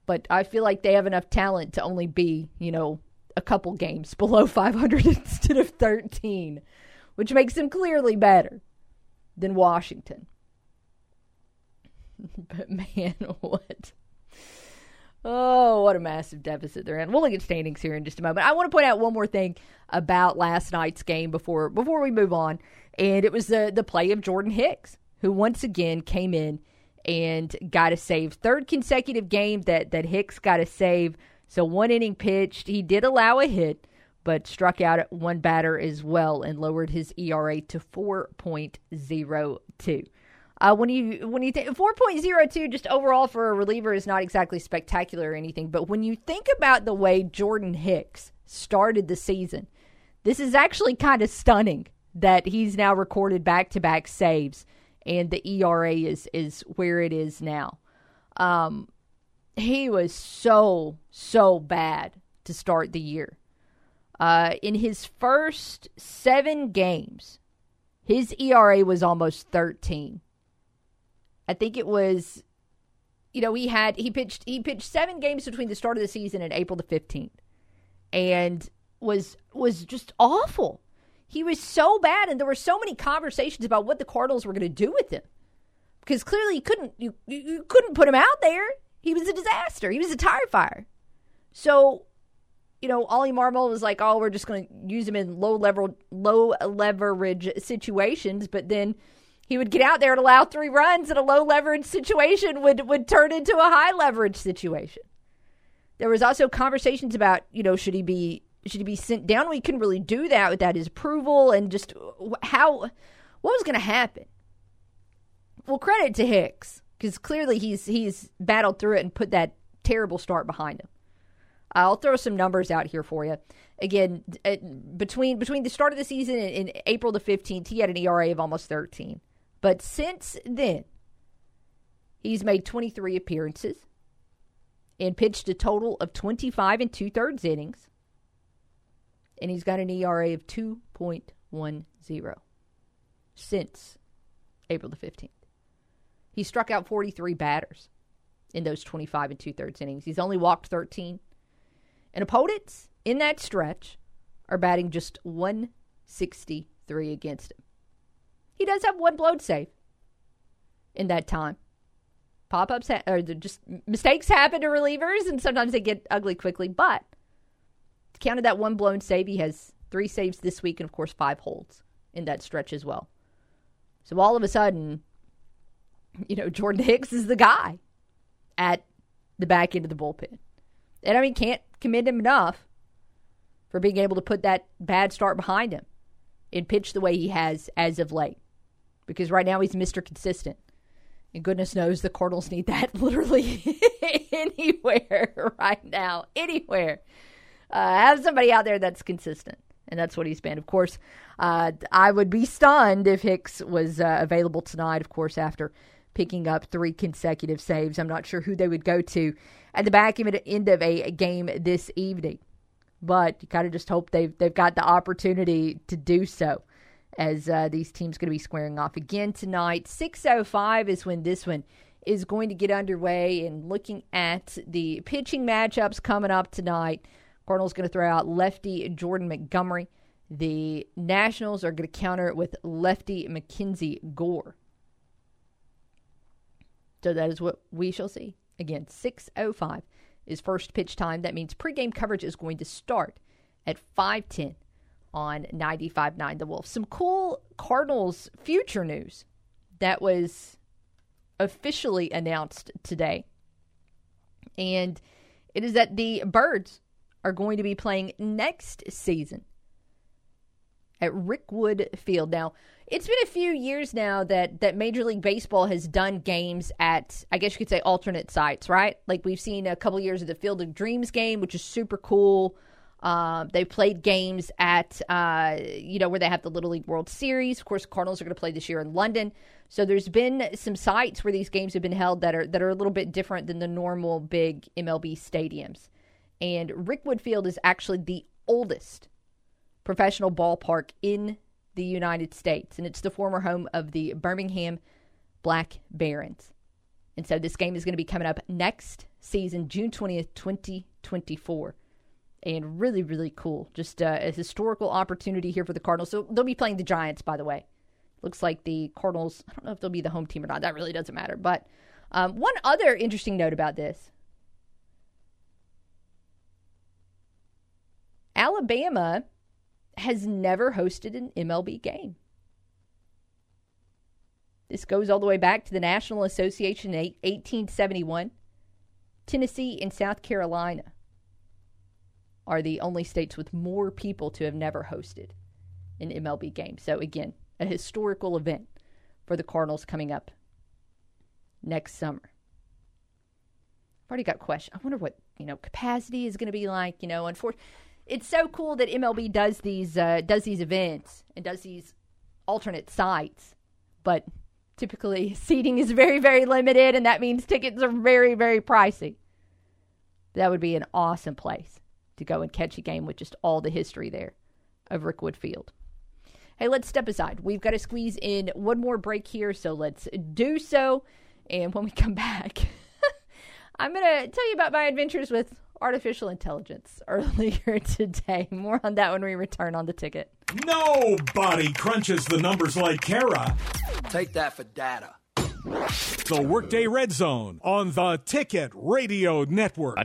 But I feel like they have enough talent to only be, you know, a couple games <laughs> below 500 instead of 13, which makes them clearly better than Washington. <laughs> but man, <laughs> what? Oh, what a massive deficit they're in. We'll look at standings here in just a moment. I want to point out one more thing about last night's game before before we move on, and it was the the play of Jordan Hicks, who once again came in and got a save. Third consecutive game that that Hicks got a save. So one inning pitched. He did allow a hit, but struck out one batter as well and lowered his ERA to 4.02. Uh, when you when you think 4.02 just overall for a reliever is not exactly spectacular or anything, but when you think about the way Jordan Hicks started the season, this is actually kind of stunning that he's now recorded back-to-back saves and the ERA is is where it is now. Um, he was so so bad to start the year. Uh, in his first seven games, his ERA was almost 13. I think it was, you know, he had he pitched he pitched seven games between the start of the season and April the fifteenth, and was was just awful. He was so bad, and there were so many conversations about what the Cardinals were going to do with him because clearly you couldn't you, you couldn't put him out there. He was a disaster. He was a tire fire. So, you know, Oli Marmol was like, "Oh, we're just going to use him in low level low leverage situations," but then he would get out there and allow three runs in a low leverage situation would would turn into a high leverage situation. There was also conversations about, you know, should he be should he be sent down? We couldn't really do that without his approval and just how what was going to happen. Well, credit to Hicks because clearly he's he's battled through it and put that terrible start behind him. I'll throw some numbers out here for you. Again, uh, between between the start of the season and, and April the 15th, he had an ERA of almost 13. But since then, he's made 23 appearances and pitched a total of 25 and two thirds innings. And he's got an ERA of 2.10 since April the 15th. He struck out 43 batters in those 25 and two thirds innings. He's only walked 13. And opponents in that stretch are batting just 163 against him. He does have one blown save in that time. Pop ups ha- or just mistakes happen to relievers, and sometimes they get ugly quickly. But counted that one blown save. He has three saves this week, and of course five holds in that stretch as well. So all of a sudden, you know, Jordan <laughs> Hicks is the guy at the back end of the bullpen. And I mean, can't commend him enough for being able to put that bad start behind him and pitch the way he has as of late because right now he's Mr. Consistent. And goodness knows the Cardinals need that <laughs> literally <laughs> anywhere right now. Anywhere. Uh, have somebody out there that's consistent. And that's what he's been. Of course, uh, I would be stunned if Hicks was uh, available tonight, of course, after picking up three consecutive saves. I'm not sure who they would go to at the back end of a game this evening. But you kind of just hope they've, they've got the opportunity to do so as uh, these teams going to be squaring off again tonight. 6:05 is when this one is going to get underway. And looking at the pitching matchups coming up tonight, Cardinals going to throw out lefty Jordan Montgomery. The Nationals are going to counter it with lefty Mackenzie Gore. So that is what we shall see. Again, 6:05 is first pitch time. That means pregame coverage is going to start at 5:10 on 95.9 The Wolf. Some cool Cardinals future news that was officially announced today. And it is that the Birds are going to be playing next season at Rickwood Field. Now, it's been a few years now that that Major League Baseball has done games at I guess you could say alternate sites, right? Like we've seen a couple years of the Field of Dreams game, which is super cool. Uh, they played games at, uh, you know, where they have the Little League World Series. Of course, Cardinals are going to play this year in London. So there's been some sites where these games have been held that are that are a little bit different than the normal big MLB stadiums. And Rickwood Field is actually the oldest professional ballpark in the United States, and it's the former home of the Birmingham Black Barons. And so this game is going to be coming up next season, June 20th, 2024 and really, really cool. Just uh, a historical opportunity here for the Cardinals. So they'll be playing the Giants, by the way. Looks like the Cardinals, I don't know if they'll be the home team or not. That really doesn't matter. But um, one other interesting note about this Alabama has never hosted an MLB game. This goes all the way back to the National Association in 1871. Tennessee and South Carolina are the only states with more people to have never hosted an MLB game. So, again, a historical event for the Cardinals coming up next summer. I've already got questions. I wonder what, you know, capacity is going to be like. You know, unfortunately, it's so cool that MLB does these uh, does these events and does these alternate sites, but typically <laughs> seating is very very limited, and that means tickets are very very pricey. That would be an awesome place to go and catch a game with just all the history there of Rickwood Field. Hey, let's step aside. We've got to squeeze in one more break here, so let's do so. And when we come <laughs> back, I'm going to tell you about my adventures with artificial intelligence <laughs> earlier today. More on that when we return on the ticket. Nobody crunches the numbers like Kara. Take that for data. The Workday Red Zone on the Ticket Radio Network.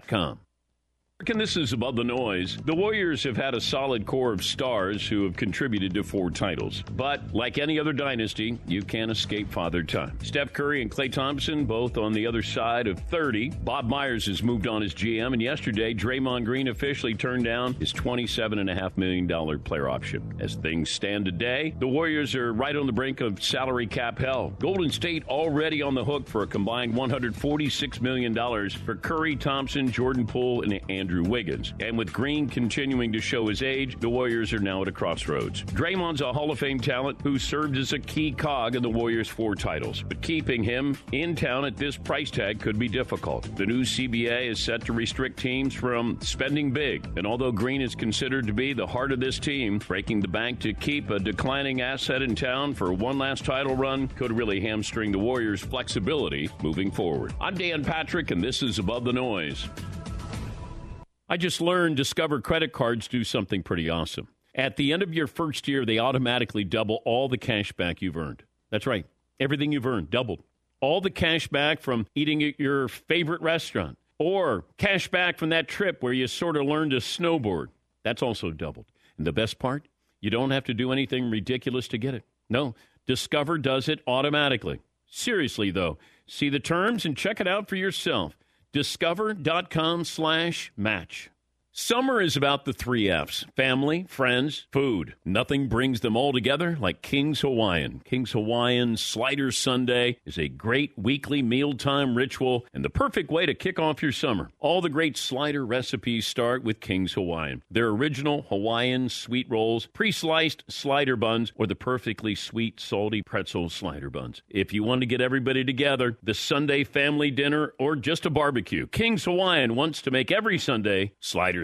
And this is above the noise. The Warriors have had a solid core of stars who have contributed to four titles. But like any other dynasty, you can't escape father time. Steph Curry and Klay Thompson both on the other side of 30. Bob Myers has moved on as GM, and yesterday Draymond Green officially turned down his $27.5 million player option. As things stand today, the Warriors are right on the brink of salary cap hell. Golden State already on the hook for a combined $146 million for Curry, Thompson, Jordan Poole, and Andrew Wiggins. And with Green continuing to show his age, the Warriors are now at a crossroads. Draymond's a Hall of Fame talent who served as a key cog in the Warriors' four titles, but keeping him in town at this price tag could be difficult. The new CBA is set to restrict teams from spending big, and although Green is considered to be the heart of this team, breaking the bank to keep a declining asset in town for one last title run could really hamstring the Warriors' flexibility moving forward. I'm Dan Patrick, and this is Above the Noise. I just learned Discover credit cards do something pretty awesome. At the end of your first year, they automatically double all the cash back you've earned. That's right. Everything you've earned doubled. All the cash back from eating at your favorite restaurant or cash back from that trip where you sort of learned to snowboard. That's also doubled. And the best part, you don't have to do anything ridiculous to get it. No, Discover does it automatically. Seriously, though, see the terms and check it out for yourself discover.com slash match. Summer is about the three F's family, friends, food. Nothing brings them all together like King's Hawaiian. King's Hawaiian Slider Sunday is a great weekly mealtime ritual and the perfect way to kick off your summer. All the great slider recipes start with King's Hawaiian. Their original Hawaiian sweet rolls, pre sliced slider buns, or the perfectly sweet, salty pretzel slider buns. If you want to get everybody together, the Sunday family dinner, or just a barbecue, King's Hawaiian wants to make every Sunday sliders.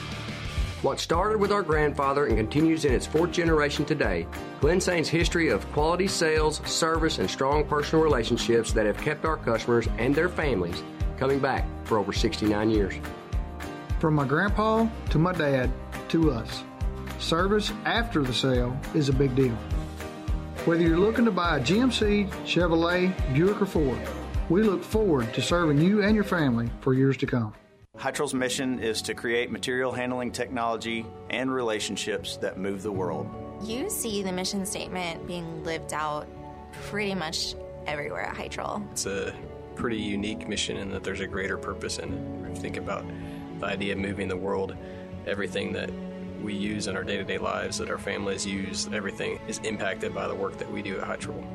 What started with our grandfather and continues in its fourth generation today, Glensane's history of quality sales, service, and strong personal relationships that have kept our customers and their families coming back for over 69 years. From my grandpa to my dad to us, service after the sale is a big deal. Whether you're looking to buy a GMC, Chevrolet, Buick, or Ford, we look forward to serving you and your family for years to come. Hytrol's mission is to create material handling technology and relationships that move the world. You see the mission statement being lived out pretty much everywhere at Hytrol. It's a pretty unique mission in that there's a greater purpose in it. If you think about the idea of moving the world, everything that we use in our day to day lives, that our families use, everything is impacted by the work that we do at Hytrol.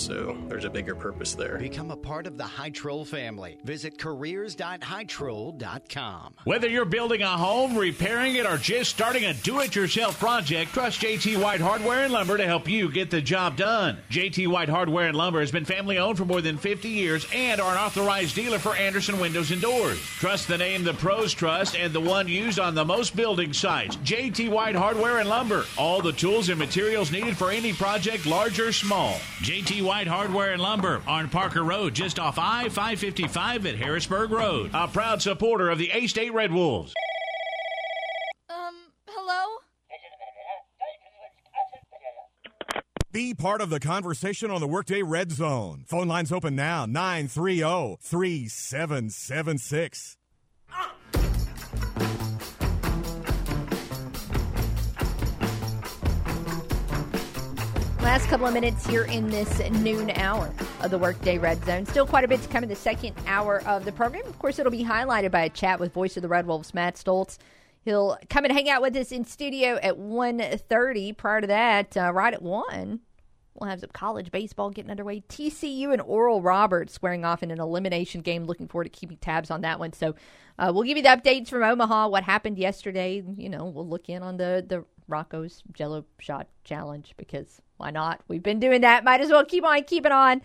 And so there's a bigger purpose there. Become a part of the Hytrol family. Visit careers.hytrol.com. Whether you're building a home, repairing it, or just starting a do it yourself project, trust JT White Hardware and Lumber to help you get the job done. JT White Hardware and Lumber has been family owned for more than 50 years and are an authorized dealer for Andersen Windows and Doors. Trust the name the pros trust and the one used on the most building sites. JT White Hardware and Lumber. All the tools and materials needed for any project, large or small. JT White Hardware and Lumber on Parker Road, just off I 555 at Harrisburg Road. A proud supporter of the A State Red Wolves. Um, hello? Be part of the conversation on the Workday Red Zone. Phone lines open now 930 3776. Last couple of minutes here in this noon hour of the Workday Red Zone. Still quite a bit to come in the second hour of the program. Of course, it'll be highlighted by a chat with voice of the Red Wolves, Matt Stolz. He'll come and hang out with us in studio at 1.30. Prior to that, uh, right at 1, we'll have some college baseball getting underway. TCU and Oral Roberts squaring off in an elimination game. Looking forward to keeping tabs on that one. So uh, we'll give you the updates from Omaha, what happened yesterday. You know, we'll look in on the, the Rocco's Jello Shot Challenge because why not? We've been doing that. Might as well keep on keeping on.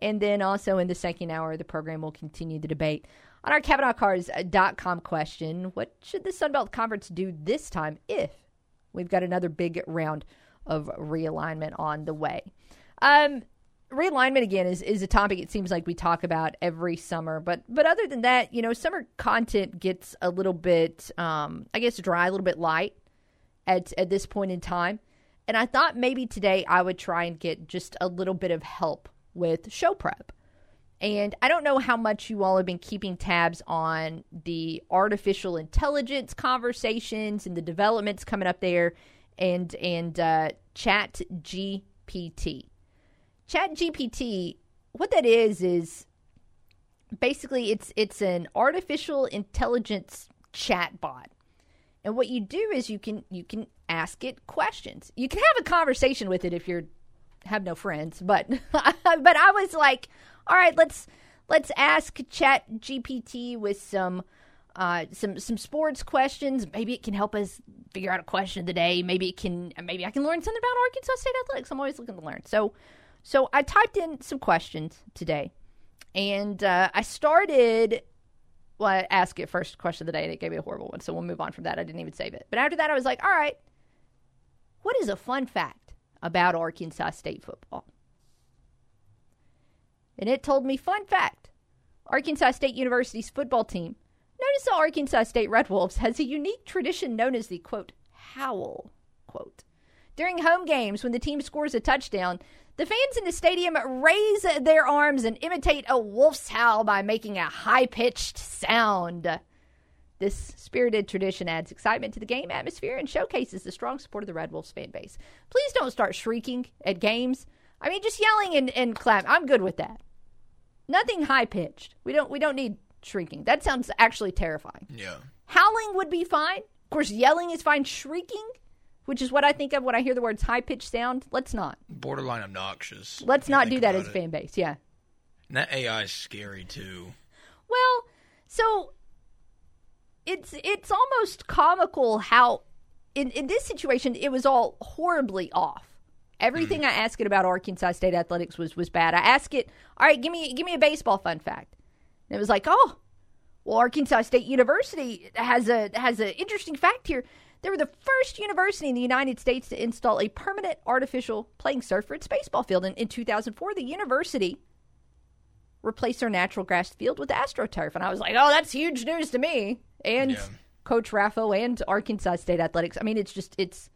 And then also in the second hour of the program, we'll continue the debate on our CavenaughCars.com question. What should the Sunbelt Conference do this time if we've got another big round of realignment on the way? Um, realignment again is, is a topic it seems like we talk about every summer but but other than that you know summer content gets a little bit um, i guess dry a little bit light at at this point in time and i thought maybe today i would try and get just a little bit of help with show prep and I don't know how much you all have been keeping tabs on the artificial intelligence conversations and the developments coming up there and and uh, Chat GPT. Chat GPT, what that is is basically it's it's an artificial intelligence chat bot. And what you do is you can you can ask it questions. You can have a conversation with it if you're have no friends, but <laughs> but I was like, all right, let's let's ask Chat GPT with some uh, some some sports questions. Maybe it can help us figure out a question of the day. Maybe it can. Maybe I can learn something about Arkansas State athletics. I'm always looking to learn. So so I typed in some questions today, and uh, I started. Well, I asked it first question of the day, and it gave me a horrible one. So we'll move on from that. I didn't even save it. But after that, I was like, all right, what is a fun fact about Arkansas State football? And it told me, fun fact Arkansas State University's football team, as the Arkansas State Red Wolves, has a unique tradition known as the quote, howl, quote. During home games, when the team scores a touchdown, the fans in the stadium raise their arms and imitate a wolf's howl by making a high pitched sound. This spirited tradition adds excitement to the game atmosphere and showcases the strong support of the Red Wolves fan base. Please don't start shrieking at games. I mean, just yelling and, and clap. I'm good with that. Nothing high pitched. We don't we don't need shrieking. That sounds actually terrifying. Yeah. Howling would be fine. Of course, yelling is fine. Shrieking, which is what I think of when I hear the words high pitched sound. Let's not. Borderline obnoxious. Let's not do that as a fan base. Yeah. And that AI is scary too. Well, so it's it's almost comical how in in this situation it was all horribly off. Everything I asked it about Arkansas State athletics was was bad. I asked it, "All right, give me give me a baseball fun fact." And it was like, "Oh, well, Arkansas State University has a has an interesting fact here. They were the first university in the United States to install a permanent artificial playing surf for its baseball field. And in 2004, the university replaced their natural grass field with AstroTurf. And I was like, oh, that's huge news to me. And Coach Raffo and Arkansas State Athletics. I mean, it's just, it's,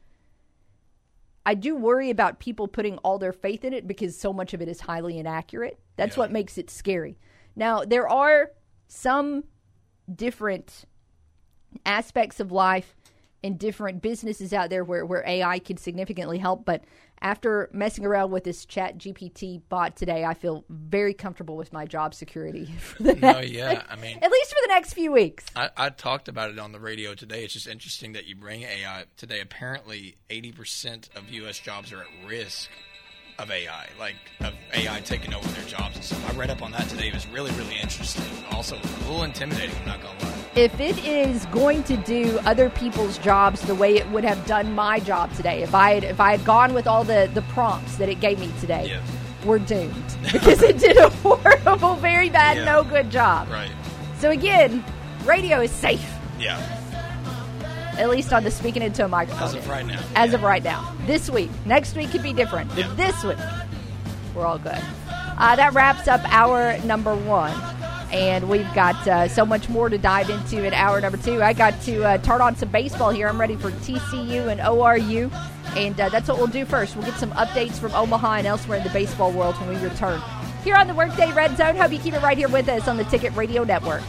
I do worry about people putting all their faith in it because so much of it is highly inaccurate. That's what makes it scary. Now, there are some different aspects of life and different businesses out there where, where AI could significantly help. But after messing around with this chat GPT bot today, I feel very comfortable with my job security. <laughs> No, oh, next- yeah, I <laughs> mean- at least for the next few weeks. I, I talked about it on the radio today. It's just interesting that you bring AI today. Apparently, eighty percent of U.S. jobs are at risk of AI, like of AI taking over their jobs and stuff. I read up on that today. It was really, really interesting. Also, a little intimidating. I'm not gonna lie. If it is going to do other people's jobs the way it would have done my job today, if I had, if I had gone with all the the prompts that it gave me today, Yes. we're doomed <laughs> because it did a horrible, very bad, Yeah. no good job. Right. So again, radio is safe, Yeah. at least on the speaking into a microphone. As of right now. As of right now. This week. Next week could be different. But this week, we're all good. Uh, that wraps up hour number one. And we've got uh, so much more to dive into in hour number two. I got to uh, turn on some baseball here. I'm ready for TCU and ORU. And uh, that's what we'll do first. We'll get some updates from Omaha and elsewhere in the baseball world when we return. Here on the Workday Red Zone, hope you keep it right here with us on the Ticket Radio Network.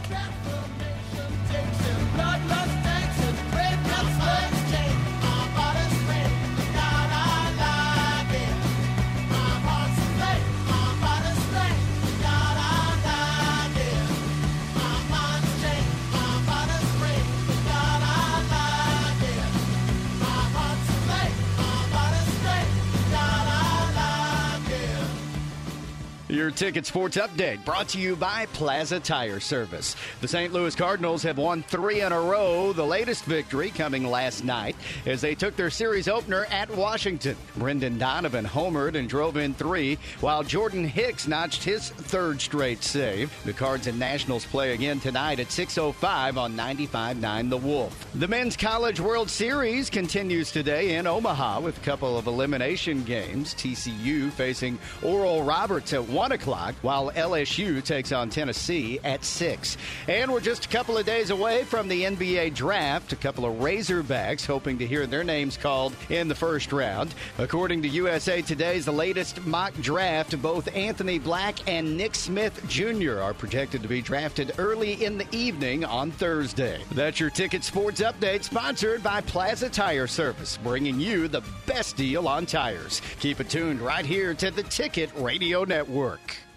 Your Ticket Sports Update brought to you by Plaza Tire Service. The St. Louis Cardinals have won three in a row, the latest victory coming last night as they took their series opener at Washington. Brendan Donovan homered and drove in three, while Jordan Hicks notched his third straight save. The Cards and Nationals play again tonight at 6.05 on 95.9 The Wolf. The Men's College World Series continues today in Omaha with a couple of elimination games. TCU facing Oral Roberts at 1 o'clock, while LSU takes on Tennessee at 6. And we're just a couple of days away from the NBA draft. A couple of Razorbacks hoping to hear their names called in the first round. According to USA Today's the latest mock draft, both Anthony Black and Nick Smith Jr. are projected to be drafted early in the evening on Thursday. That's your Ticket Sports Update, sponsored by Plaza Tire Service, bringing you the best deal on tires. Keep it tuned right here to the Ticket Radio Network. Work.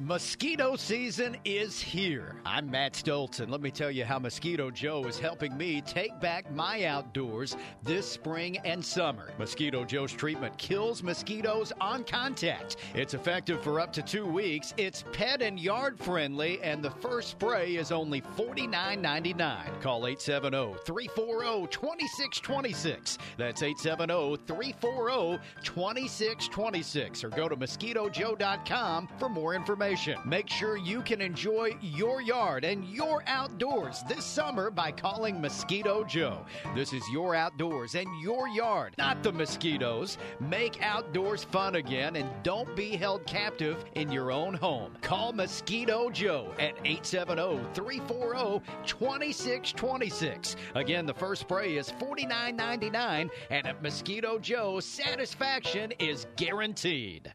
Mosquito season is here. I'm Matt Stolz, and let me tell you how Mosquito Joe is helping me take back my outdoors this spring and summer. Mosquito Joe's treatment kills mosquitoes on contact. It's effective for up to two weeks. It's pet and yard friendly, and the first spray is only $49.99. Call 870 340 2626. That's 870 340 2626. Or go to mosquitojoe.com for more information. Make sure you can enjoy your yard and your outdoors this summer by calling Mosquito Joe. This is your outdoors and your yard, not the mosquitoes. Make outdoors fun again and don't be held captive in your own home. Call Mosquito Joe at 870 340 2626. Again, the first spray is $49.99, and at Mosquito Joe, satisfaction is guaranteed.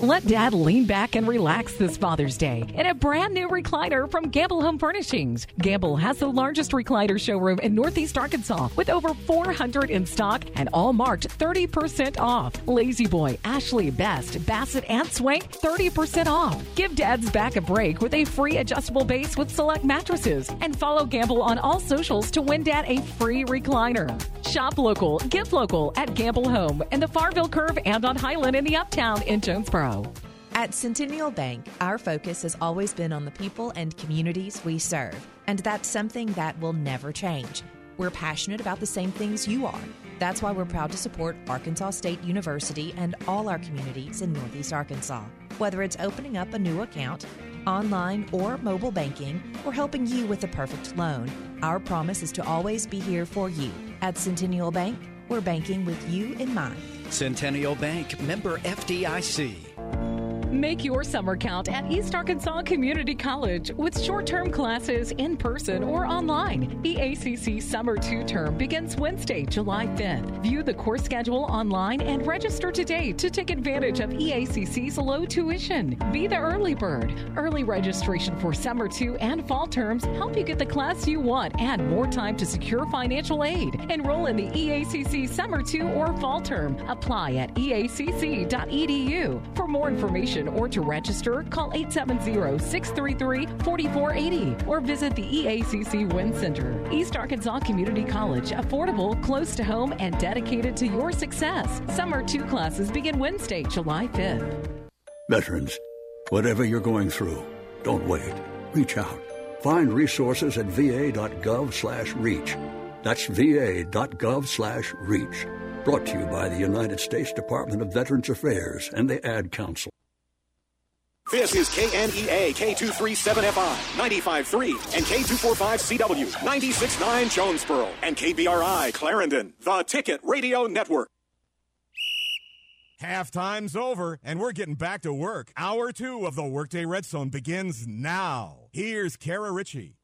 Let Dad lean back and relax this Father's Day in a brand new recliner from Gamble Home Furnishings. Gamble has the largest recliner showroom in Northeast Arkansas with over 400 in stock and all marked 30% off. La-Z-Boy, Ashley, Best, Bassett, and Swank 30% off. Give Dad's back a break with a free adjustable base with select mattresses and follow Gamble on all socials to win Dad a free recliner. Shop local, gift local at Gamble Home in the Farville Curve and on Highland in the Uptown in Jonesboro. At Centennial Bank, our focus has always been on the people and communities we serve, and that's something that will never change. We're passionate about the same things you are. That's why we're proud to support Arkansas State University and all our communities in Northeast Arkansas. Whether it's opening up a new account, online or mobile banking, or helping you with the perfect loan, our promise is to always be here for you. At Centennial Bank, we're banking with you in mind. Centennial Bank, member FDIC. Make your summer count at East Arkansas Community College with short term classes in person or online. EACC Summer 2 term begins Wednesday, July 5th. View the course schedule online and register today to take advantage of EACC's low tuition. Be the early bird. Early registration for Summer 2 and fall terms help you get the class you want and more time to secure financial aid. Enroll in the EACC Summer 2 or fall term. Apply at eacc.edu. For more information or to register, call 870-633-4480 or visit the EACC Win Center. East Arkansas Community College, affordable, close to home, and dedicated to your success. Summer two classes begin Wednesday, July 5th. Veterans, whatever you're going through, don't wait. Reach out. Find resources at va.gov/reach. That's va.gov/reach. Brought to you by the United States Department of Veterans Affairs and the Ad Council. This is KNEA K237FI 95.3 and K245CW 96.9 Jonesboro and KBRI Clarendon, the Ticket Radio Network. Halftime's over, and we're getting back to work. Hour two of the Workday Red Zone begins now. Here's Kara Richey.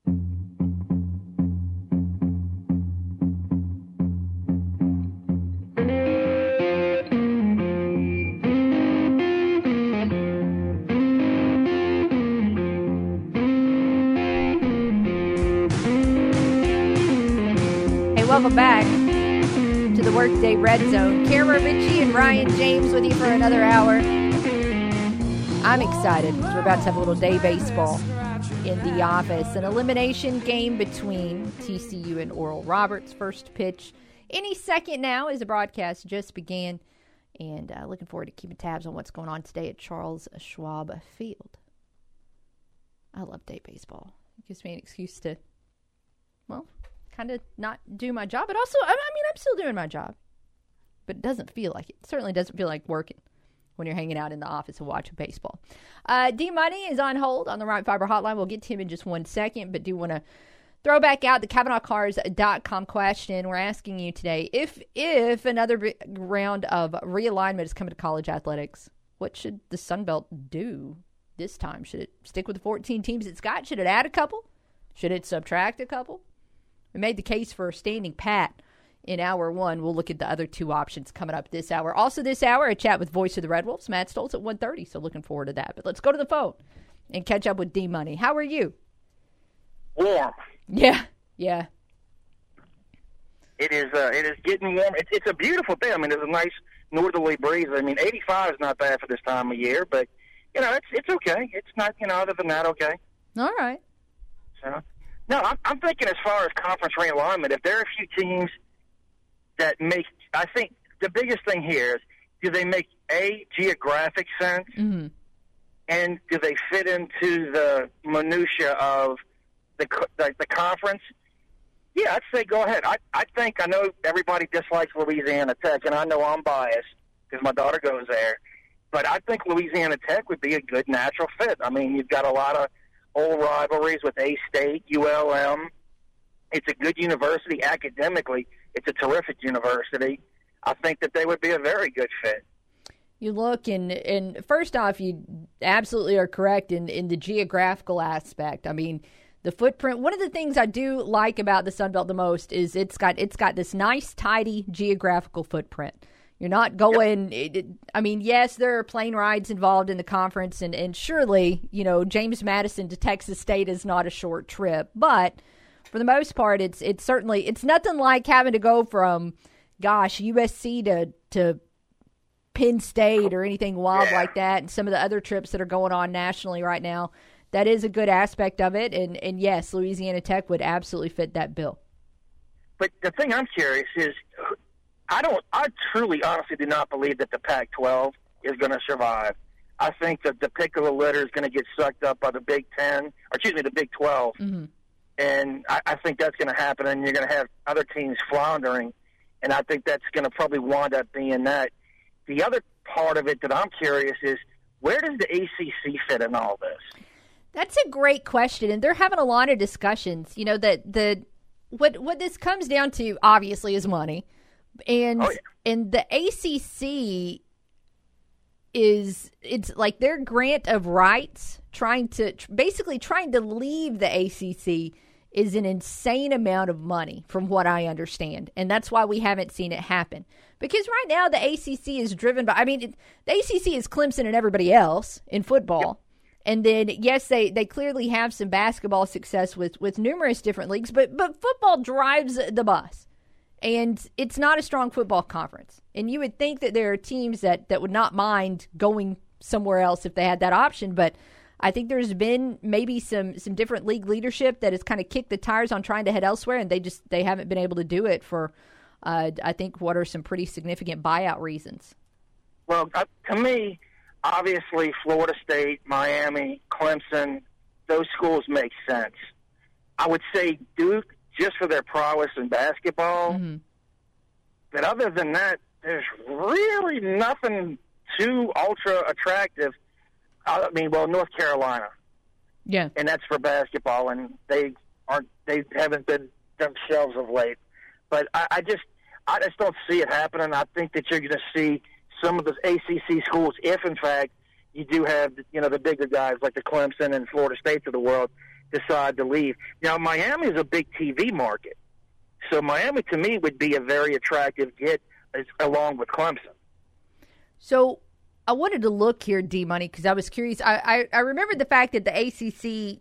Welcome back to the Workday Red Zone. Kara Richey and Ryan James with you for another hour. I'm excited because we're about to have a little day baseball in the office. An elimination game between TCU and Oral Roberts. First pitch any second now as the broadcast just began. And uh, looking forward to keeping tabs on what's going on today at Charles Schwab Field. I love day baseball. It gives me an excuse to, kind of not do my job, but also, I mean, I'm still doing my job, but it doesn't feel like it. it certainly doesn't feel like working when you're hanging out in the office and watching baseball. Uh, D Money is on hold on the Right Fiber Hotline. We'll get to him in just one second, but do want to throw back out the CavenaughCars.com question. We're asking you today if if another round of realignment is coming to college athletics, what should the Sun Belt do this time? Should it stick with the 14 teams it's got? Should it add a couple? Should it subtract a couple? We made the case for standing pat in hour one. We'll look at the other two options coming up this hour. Also this hour, a chat with Voice of the Red Wolves, Matt Stolz at 1.30, so looking forward to that. But let's go to the phone and catch up with D Money. How are you? Warm. Yeah, yeah. It is. Uh, it is getting warm. It's, it's a beautiful day. I mean, there's a nice northerly breeze. I mean, 85 is not bad for this time of year, but you know, it's it's okay. It's not. You know, other than that, okay. All right. So, no, I'm, I'm thinking as far as conference realignment, if there are a few teams that make, I think the biggest thing here is do they make a geographic sense, mm-hmm. and do they fit into the minutia of the the, the conference? Yeah, I'd say go ahead. I I think I know everybody dislikes Louisiana Tech, and I know I'm biased because my daughter goes there. But I think Louisiana Tech would be a good natural fit. I mean, you've got a lot of old rivalries with A State, ULM. It's a good university academically. It's a terrific university. I think that they would be a very good fit. You look and and first off, you absolutely are correct in in the geographical aspect. I mean, the footprint. One of the things I do like about the Sun Belt the most is it's got it's got this nice, tidy geographical footprint. You're not going. It, it, I mean, yes, there are plane rides involved in the conference, and, and surely, you know, James Madison to Texas State is not a short trip. But for the most part, it's it's certainly it's nothing like having to go from, gosh, USC to to Penn State or anything wild Yeah. like that, and some of the other trips that are going on nationally right now. That is a good aspect of it, and and yes, Louisiana Tech would absolutely fit that bill. But the thing I'm curious is, I don't, I truly, honestly, do not believe that the Pac-12 is going to survive. I think that the pick of the litter is going to get sucked up by the Big Ten, or excuse me, the Big 12 Mm-hmm. and I, I think that's going to happen, and you're going to have other teams floundering, and I think that's going to probably wind up being that. The other part of it that I'm curious is where does the ACC fit in all this? That's a great question, and they're having a lot of discussions. You know that the what what this comes down to obviously is money, and oh, and the ACC is it's like their grant of rights trying to basically trying to leave the ACC is an insane amount of money from what I understand. And that's why we haven't seen it happen. Because right now the ACC is driven by I mean it, the ACC is Clemson and everybody else in football. And then yes they they clearly have some basketball success with with numerous different leagues but but football drives the bus and it's not a strong football conference. And you would think that there are teams that, that would not mind going somewhere else if they had that option. But I think there's been maybe some some different league leadership that has kind of kicked the tires on trying to head elsewhere, and they just they haven't been able to do it for uh, I think what are some pretty significant buyout reasons. Well, uh, to me, obviously, Florida State, Miami, Clemson, those schools make sense. I would say Duke just for their prowess in basketball. Mm-hmm. But other than that, there's really nothing too ultra attractive. I mean, well, North Carolina, Yeah. and that's for basketball, and they aren't. They haven't been themselves of late. But I, I just, I just don't see it happening. I think that you're going to see some of the ACC schools, if in fact you do have, you know, the bigger guys like the Clemson and Florida States of the world decide to leave. Now, Miami is a big TV market, so Miami to me would be a very attractive get as, along with Clemson. So I wanted to look here, D Money, because I was curious. I, I I remembered the fact that the ACC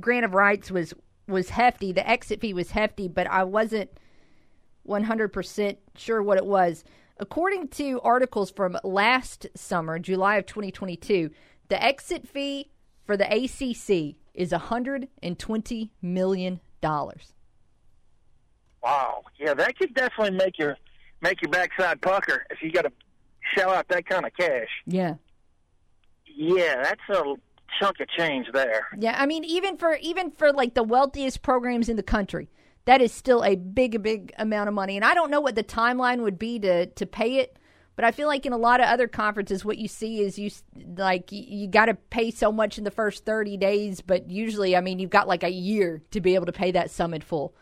grant of rights was was hefty. The exit fee was hefty, but I wasn't one hundred percent sure what it was. According to articles from last summer, July of 2022, the exit fee for the ACC is 120 million dollars. Wow, yeah, that could definitely make your make your backside pucker if you got to shell out that kind of cash. Yeah. Yeah, that's a chunk of change there. Yeah, I mean, even for even for like the wealthiest programs in the country, that is still a big, big amount of money. And I don't know what the timeline would be to to pay it, but I feel like in a lot of other conferences, what you see is you like you, you got to pay so much in the first thirty days, but usually, I mean, you've got like a year to be able to pay that sum in full,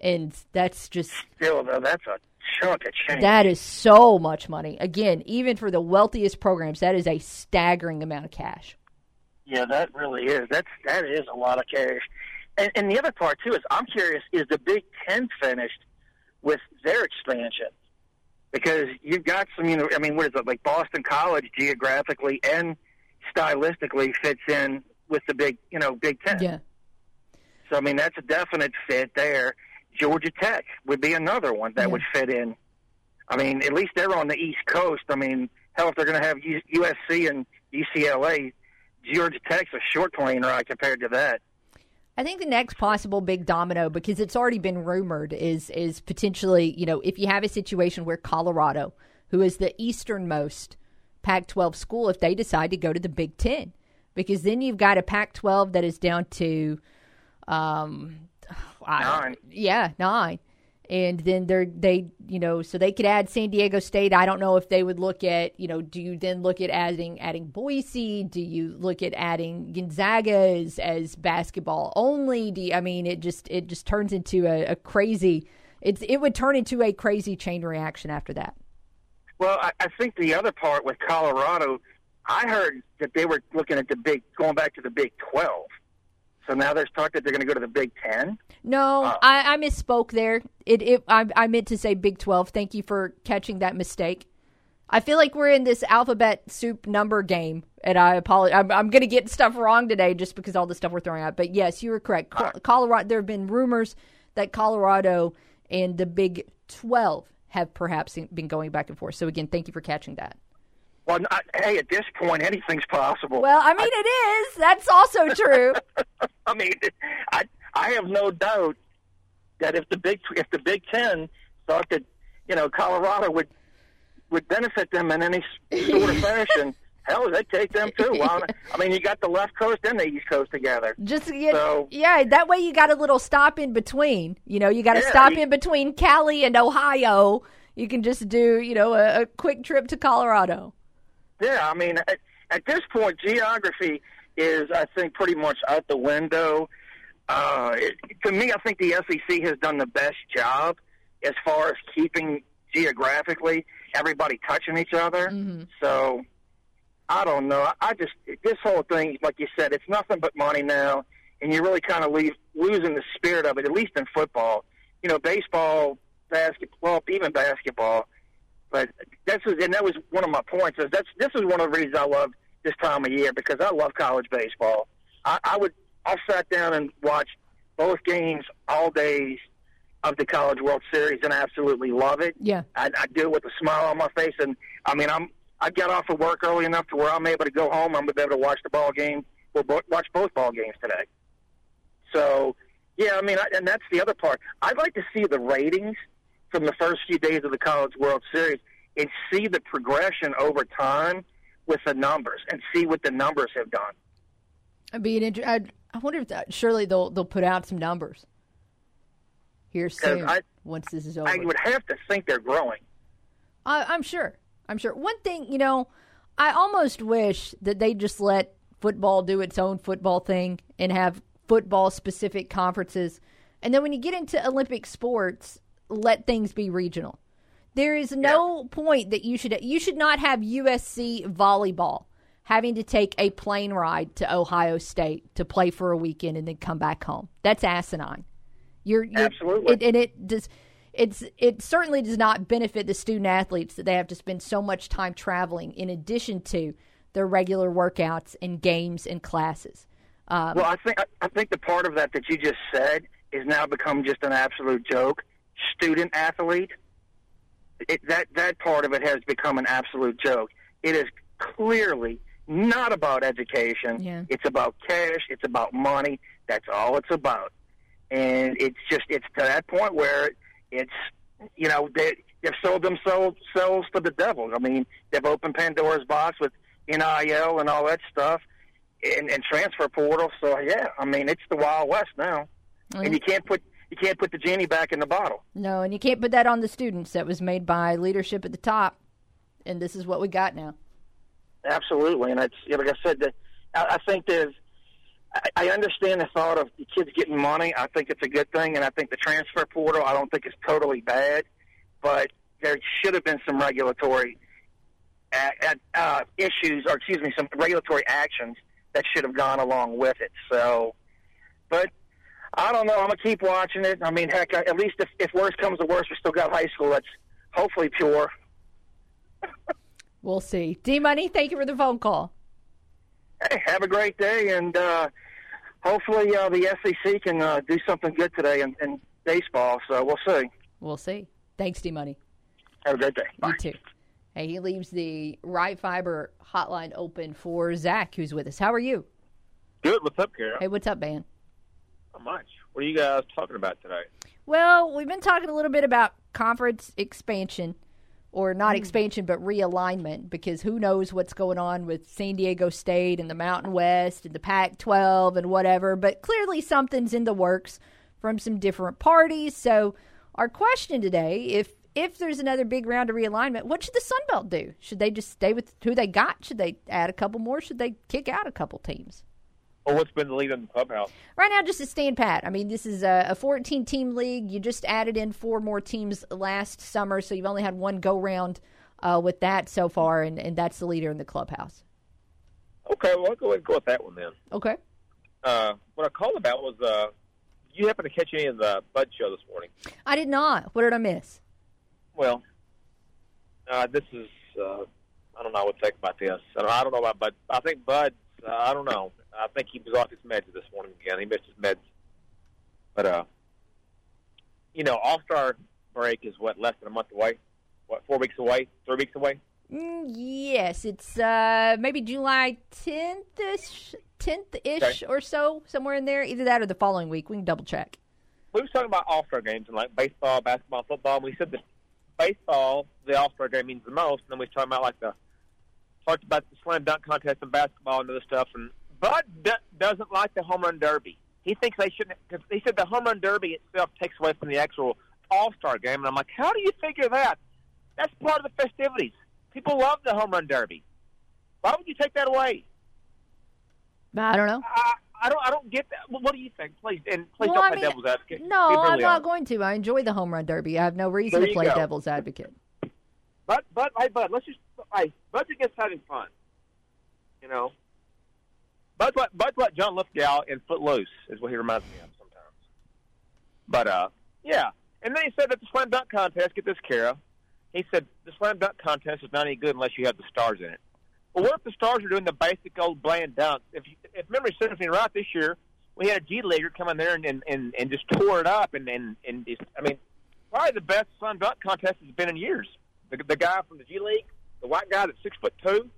and that's just Still, though, that's a chunk of change. that is so much money. Again, even for the wealthiest programs, that is a staggering amount of cash. Yeah, that really is. That's that is a lot of cash. And, and the other part too is I'm curious: is the Big Ten finished with their expansion? Because you've got some, you know, I mean, what is it like? Boston College geographically and stylistically fits in with the big, you know, Big Ten. Yeah. So I mean, that's a definite fit there. Georgia Tech would be another one that would fit in. I mean, at least they're on the East Coast. I mean, hell, if they're going to have USC and UCLA, Georgia Tech's a short plane ride compared to that. I think the next possible big domino, because it's already been rumored, is is potentially you know if you have a situation where Colorado, who is the easternmost Pac-12 school, if they decide to go to the Big Ten, because then you've got a Pac-12 that is down to, um, <sighs> Nine. yeah, nine, and then they're they you know so they could add San Diego State. I don't know if they would look at you know do you then look at adding adding Boise? Do you look at adding Gonzaga as, as basketball only? Do you, I mean it just it just turns into a, a crazy it's it would turn into a crazy chain reaction after that. Well, I, I think the other part with Colorado, I heard that they were looking at the big, going back to the Big Twelve. So now there's talk that they're going to go to the Big Ten. No, Uh, I, I misspoke there. It, it I, I meant to say Big Twelve. Thank you for catching that mistake. I feel like we're in this alphabet soup number game, and I apologize. I'm, I'm going to get stuff wrong today just because all the stuff we're throwing out. But yes, you were correct. Col- Colorado. There have been rumors that Colorado and the Big Twelve have perhaps been going back and forth. So again, thank you for catching that. Well, not, hey, at this point, anything's possible. Well, I mean, it is. That's also true. <laughs> I mean, I I have no doubt that if the big if the Big Ten thought that you know Colorado would would benefit them in any sort of fashion, <laughs> hell, they'd take them too. Well, I mean, you got the left coast and the east coast together. Just yeah, So- yeah. That way, you got a little stop in between. You know, you got to Yeah, stop you- in between Cali and Ohio. You can just do, you know, a, a quick trip to Colorado. Yeah, I mean, at, at this point, geography is, I think, pretty much out the window. Uh, it, to me, I think the SEC has done the best job as far as keeping geographically everybody touching each other. So, I don't know. I, I just this whole thing, like you said, it's nothing but money now, and you're really kind of leave losing the spirit of it. At least in football, you know, baseball, basketball, even basketball. But that's and that was one of my points. Is that's this is one of the reasons I love this time of year because I love college baseball. I, I would I sat down and watched both games all days of the College World Series and I absolutely love it. Yeah. I, I do it with a smile on my face, and I mean I'm I got off of work early enough to where I'm able to go home. I'm able to watch the ball game. We'll bo- watch both ball games today. So, yeah, I mean, I, and that's the other part. I'd like to see the ratings from the first few days of the College World Series and see the progression over time with the numbers and see what the numbers have done. I'd be an inter- I'd, I wonder if that, surely they'll they'll put out some numbers here soon I- once this is over. I would have to think they're growing. I, I'm sure. I'm sure. One thing, you know, I almost wish that they just let football do its own football thing and have football specific conferences. And then when you get into Olympic sports, let things be regional. There is no point that you should you should not have USC volleyball having to take a plane ride to Ohio State to play for a weekend and then come back home. That's asinine. You're, you're Absolutely. it, and it does. It's it certainly does not benefit the student athletes that they have to spend so much time traveling in addition to their regular workouts and games and classes. Um, well, I think I, I think the part of that that you just said is now become just an absolute joke. Student athlete, it, that that part of it has become an absolute joke. It is clearly not about education. Yeah. It's about cash. It's about money. That's all it's about. And it's just it's to that point where it's you know they they've sold themselves selves to the devil. I mean they've opened Pandora's box with NIL and all that stuff and, and transfer portal. So yeah, I mean it's the Wild West now, oh, and you can't put you can't put the genie back in the bottle. no, and you can't put that on the students. That was made by leadership at the top, and this is what we got now. Absolutely, and it's you know, like I said, I, I think there's. I, I understand the thought of the kids getting money. I think it's a good thing, and I think the transfer portal. I don't think it's totally bad, but there should have been some regulatory uh, issues, or excuse me, some regulatory actions that should have gone along with it. So, but I don't know. I'm gonna keep watching it. I mean, heck, at least if, if worse comes to worse, we still got high school that's hopefully pure. We'll see. D Money, thank you for the phone call. Hey, have a great day, and uh, hopefully uh, the SEC can uh, do something good today in, in baseball. So we'll see. We'll see. Thanks, D Money. Have a great day. You too. Hey, he leaves the Right Fiber hotline open for Zack, who's with us. How are you? Good. What's up, Kara? Hey, what's up, man? Not much. What are you guys talking about today? Well, we've been talking a little bit about conference expansion, or not Hmm. expansion, but realignment, because who knows what's going on with San Diego State and the Mountain West and the Pac 12 and whatever. But clearly something's in the works from some different parties. So, our question today if if there's another big round of realignment, what should the Sun Belt do? Should they just stay with who they got? Should they add a couple more? Should they kick out a couple teams? Or what's been the lead in the clubhouse? Right now, just a stand pat. I mean, this is a, a 14 team league. You just added in four more teams last summer, so you've only had one go round uh, with that so far, and, and that's the leader in the clubhouse. Okay, well, I'll go ahead and go with that one then. Okay. Uh, what I called about was uh, you happen to catch any of the Bud show this morning? I did not. What did I miss? Well, uh, this is uh, I don't know what to think about this. I don't, I don't know about Bud. I think Bud. Uh, I don't know. I think he was off his meds this morning again. He missed his meds. But uh, you know, All Star break is what less than a month away. What four weeks away? Three weeks away? Mm, yes, it's uh, maybe July 10th ish, 10th ish or so, somewhere in there. Either that or the following week. We can double check. we was talking about All Star games and like baseball, basketball, football. And we said that baseball, the All Star game means the most, and then we was talking about like the talked about the slam dunk contest and basketball and other stuff. And Bud d- doesn't like the home run derby. He thinks they shouldn't. Cause he said the home run derby itself takes away from the actual All Star game. And I'm like, how do you figure that? That's part of the festivities. People love the home run derby. Why would you take that away? I don't know. I, I don't. I don't get that. What do you think? Please and please Well, don't I play mean, devil's advocate. No, Be I'm not honest. going to. I enjoy the home run derby. I have no reason to play go. devil's advocate. But but hey Bud, let's just hey Bud's against having fun. You know. Bud's what Bud's what John Lithgow in Footloose is what he reminds me of sometimes. But uh yeah. And then he said that the slam dunk contest, get this Kara. He said the slam dunk contest is not any good unless you have the stars in it. Well what if the stars are doing the basic old bland dunk? If if memory serves me right this year, we had a G leaguer come in there and, and, and, and just tore it up and, and, and just, I mean, probably the best slam dunk contest has been in years. The, the guy from the G League, The white guy that's six foot two.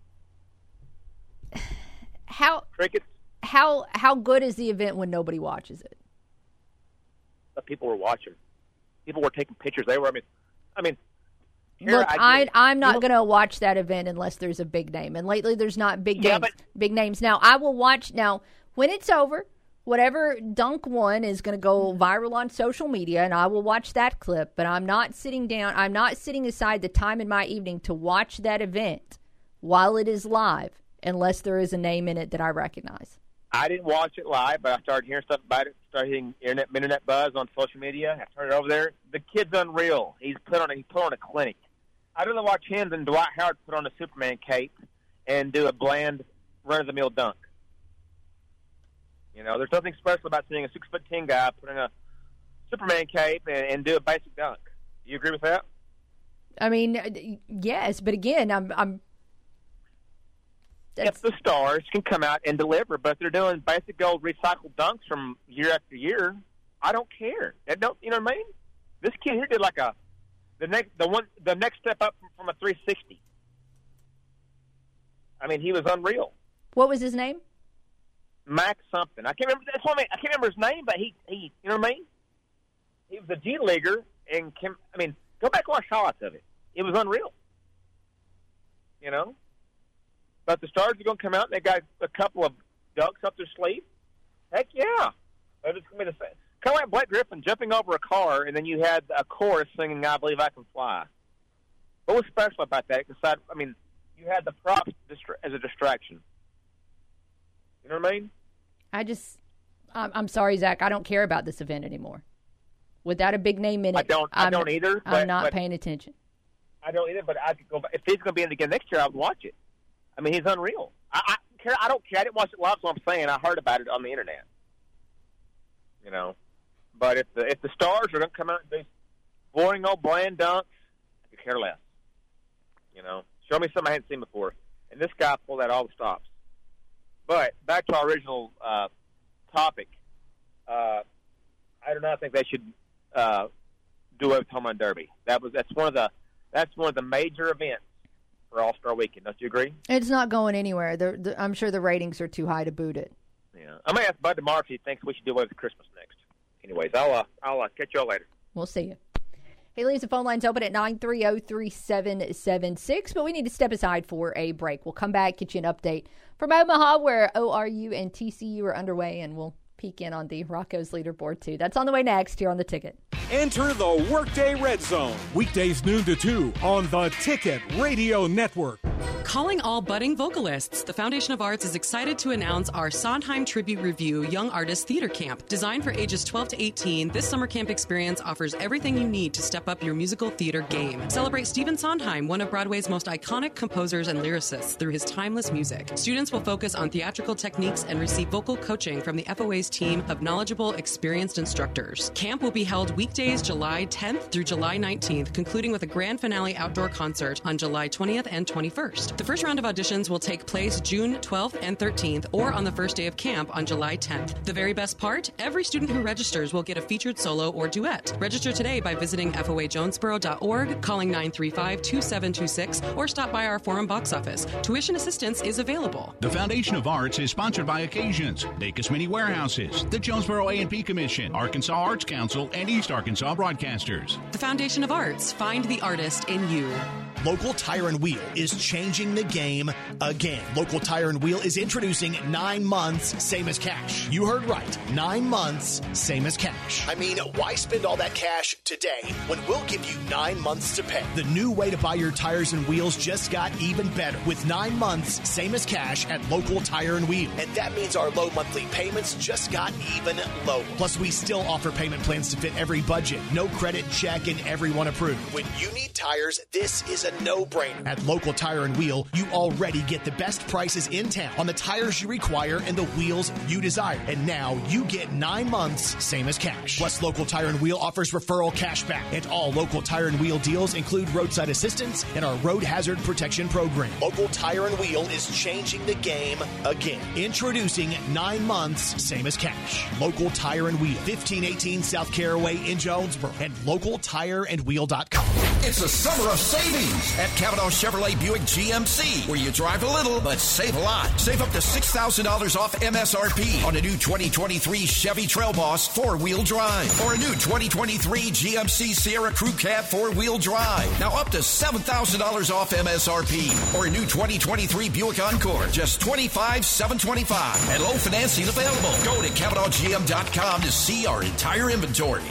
How crickets? How how good is the event when nobody watches it? But people were watching. People were taking pictures. They were. I mean, I mean. Look, I, I, I'm not going to watch that event unless there's a big name. And lately, there's not big Yeah, names. big names. Now, I will watch. Now, when it's over, whatever dunk one is going to go mm-hmm. viral on social media, and I will watch that clip. But I'm not sitting down. I'm not sitting aside the time in my evening to watch that event while it is live, unless there is a name in it that I recognize. I didn't watch it live, but I started hearing stuff about it. Started hearing internet internet buzz on social media. I turned it over there. The kid's unreal. He's put on a, he put on a clinic. I'd rather watch him than Dwight Howard put on a Superman cape and do a bland run of the mill dunk. You know, there's nothing special about seeing a six foot ten guy put on a Superman cape and, and do a basic dunk. Do You agree with that? I mean, uh, yes, but again, I'm I'm if the stars can come out and deliver, but if they're doing basic old recycled dunks from year after year, I don't care. That don't you know what I mean? This kid here did like a the next the one the next step up from, from a 360. I mean, he was unreal. what was his name? Max something. I can't remember. That's what I mean. I can't remember his name, but he he you know what I mean? He was a G leaguer and can I mean go back and watch highlights of it. It was unreal. You know. But the Stars are going to come out and they got a couple of ducks up their sleeve. Heck yeah. They're just going to be the same. Kind of like Blake Griffin jumping over a car and then you had a chorus singing "I Believe I Can Fly." What was special about that? Because I mean, you had the props as a distraction. You know what I mean? I just, I'm, I'm sorry, Zack. I don't care about this event anymore. Without a big name in it, I don't- I I'm- don't either, I'm not but- paying attention. I don't either, but I could go. Back. If he's going to be in it again next year, I would watch it. I mean, he's unreal. I, I care. I don't care. I didn't watch it live, so I'm saying I heard about it on the internet. You know, but if the if the stars are going to come out and do boring old bland dunks, I could care less. You know, show me something I hadn't seen before, and this guy pulled out all the stops. But back to our original uh, topic, uh, I do not think they should uh, do a home run derby. That was that's one of the that's one of the major events for All Star Weekend. Don't you agree? It's not going anywhere. The, the, I'm sure the ratings are too high to boot it. Yeah. I'm gonna ask Bud tomorrow if he thinks we should do away with Christmas next. Anyways, I'll uh, I'll uh, catch y'all later. We'll see you. Hey, leaves the phone lines open at 930-3776, but we need to step aside for a break. We'll come back, get you an update from Omaha, where ORU and TCU are underway, and we'll peek in on the Rocco's leaderboard, too. That's on the way next here on The Ticket. Enter the Workday Red Zone. Weekdays noon to 2 on the Ticket Radio Network. Calling all budding vocalists, the Foundation of Arts is excited to announce our Sondheim Tribute Review Young Artist Theater Camp. Designed for ages 12 to 18, this summer camp experience offers everything you need to step up your musical theater game. Celebrate Stephen Sondheim, one of Broadway's most iconic composers and lyricists, through his timeless music. Students will focus on theatrical techniques and receive vocal coaching from the FOA's team of knowledgeable, experienced instructors. Camp will be held weekdays July 10th through July 19th, concluding with a grand finale outdoor concert on July 20th and 21st. The first round of auditions will take place June 12th and 13th, or on the first day of camp on July 10th. The very best part every student who registers will get a featured solo or duet. Register today by visiting foajonesboro.org, calling 935 2726, or stop by our forum box office. Tuition assistance is available. The Foundation of Arts is sponsored by Occasions, Dacus Mini Warehouses, the Jonesboro A&P Commission, Arkansas Arts Council, and East Arkansas Broadcasters. The Foundation of Arts, find the artist in you. Local Tire and Wheel is changing the game again. Local Tire and Wheel is introducing nine months, same as cash. You heard right. Nine months, same as cash. I mean, why spend all that cash today when we'll give you nine months to pay? The new way to buy your tires and wheels just got even better with nine months, same as cash at Local Tire and Wheel. And that means our low monthly payments just got even lower. Plus, we still offer payment plans to fit every budget. No credit check and everyone approved. When you need tires, this is a no-brainer. At Local Tire and Wheel, you already get the best prices in town on the tires you require and the wheels you desire. And now you get nine months, same as cash. Plus, Local Tire and Wheel offers referral cash back. And all Local Tire and Wheel deals include roadside assistance and our road hazard protection program. Local Tire and Wheel is changing the game again. Introducing nine months, same as cash. Local Tire and Wheel, 1518 South Caraway in Jonesboro, and localtireandwheel.com. It's a summer of savings savings at Cavenaugh Chevrolet Buick GMC, where you drive a little but save a lot. Save up to $6,000 off MSRP on a new 2023 Chevy Trail Boss four wheel drive or a new 2023 GMC Sierra Crew Cab four wheel drive. Now up to $7,000 off MSRP or a new 2023 Buick Encore, just $25,725 and low financing available. Go to CavenaughGM.com to see our entire inventory.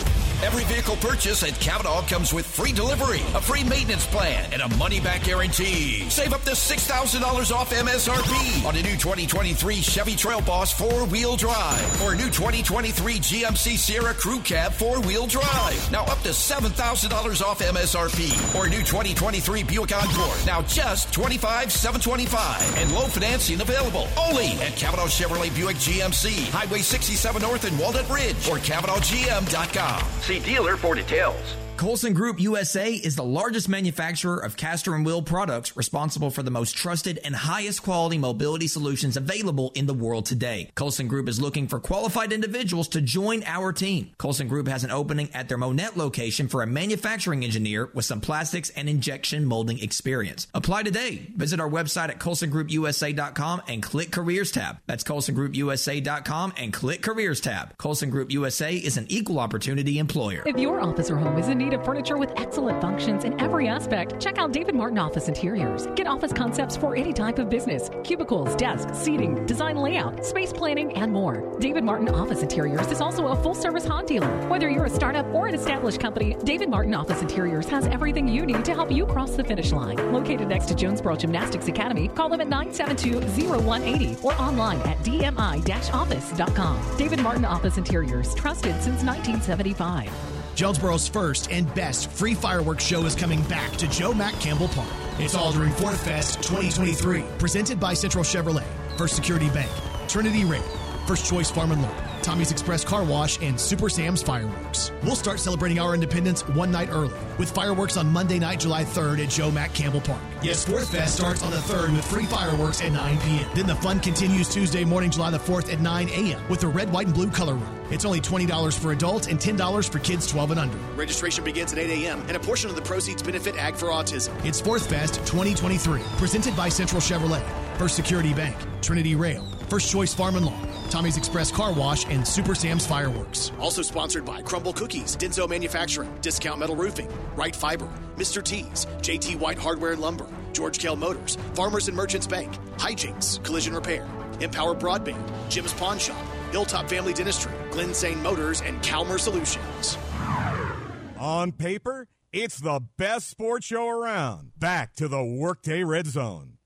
Every vehicle purchase at Cavenaugh comes with free delivery, a free maintenance plan, and a money back guarantee. Save up to $6,000 off MSRP on a new 2023 Chevy Trail Boss four wheel drive or a new 2023 GMC Sierra Crew Cab four wheel drive. Now up to $7,000 off MSRP or a new 2023 Buick Encore. Now just $25,725 and low financing available only at Cavenaugh Chevrolet Buick GMC, Highway 67 North in Walnut Ridge or CavenaughGM.com. Dealer for details. Colson Group USA is the largest manufacturer of caster and wheel products responsible for the most trusted and highest quality mobility solutions available in the world today. Colson Group is looking for qualified individuals to join our team. Colson Group has an opening at their Monette location for a manufacturing engineer with some plastics and injection molding experience. Apply today. Visit our website at colsongroupusa.com and click careers tab. That's colsongroupusa.com and click careers tab. Colson Group USA is an equal opportunity employer. If your office or home is in need of furniture with excellent functions in every aspect, check out David Martin Office Interiors. Get office concepts for any type of business cubicles, desks, seating, design layout, space planning, and more. David Martin Office Interiors is also a full service HON dealer. Whether you're a startup or an established company, David Martin Office Interiors has everything you need to help you cross the finish line. Located next to Jonesboro Gymnastics Academy, call them at 972 0180 or online at dmi office.com. David Martin Office Interiors, trusted since 1975. Jonesboro's first and best free fireworks show is coming back to Joe Mack Campbell Park. It's all during Fourth Fest 2023, presented by Central Chevrolet, First Security Bank, Trinity Rail, First Choice Farm and Lawn, Tommy's Express Car Wash, and Super Sam's Fireworks. We'll start celebrating our independence one night early with fireworks on Monday night, July 3rd at Joe Mack Campbell Park. Yes, Fourth Fest starts on the 3rd with free fireworks at 9 p.m. Then the fun continues Tuesday morning, July the 4th at 9 a.m. with the red, white, and blue color run. It's only $20 for adults and $10 for kids 12 and under. Registration begins at 8 a.m. and a portion of the proceeds benefit Ag for Autism. It's Fourth Fest 2023, presented by Central Chevrolet, First Security Bank, Trinity Rail, First Choice Farm and Lawn, Tommy's Express Car Wash, and Super Sam's Fireworks. Also sponsored by Crumbl Cookies, Denso Manufacturing, Discount Metal Roofing, Right Fiber, Mr. T's, JT White Hardware and Lumber, George Kell Motors, Farmers and Merchants Bank, Hijinks, Collision Repair, Empower Broadband, Jim's Pawn Shop, Hilltop Family Dentistry, Glen Sane Motors, and Calmer Solutions. On paper, it's the best sports show around. Back to the Workday Red Zone.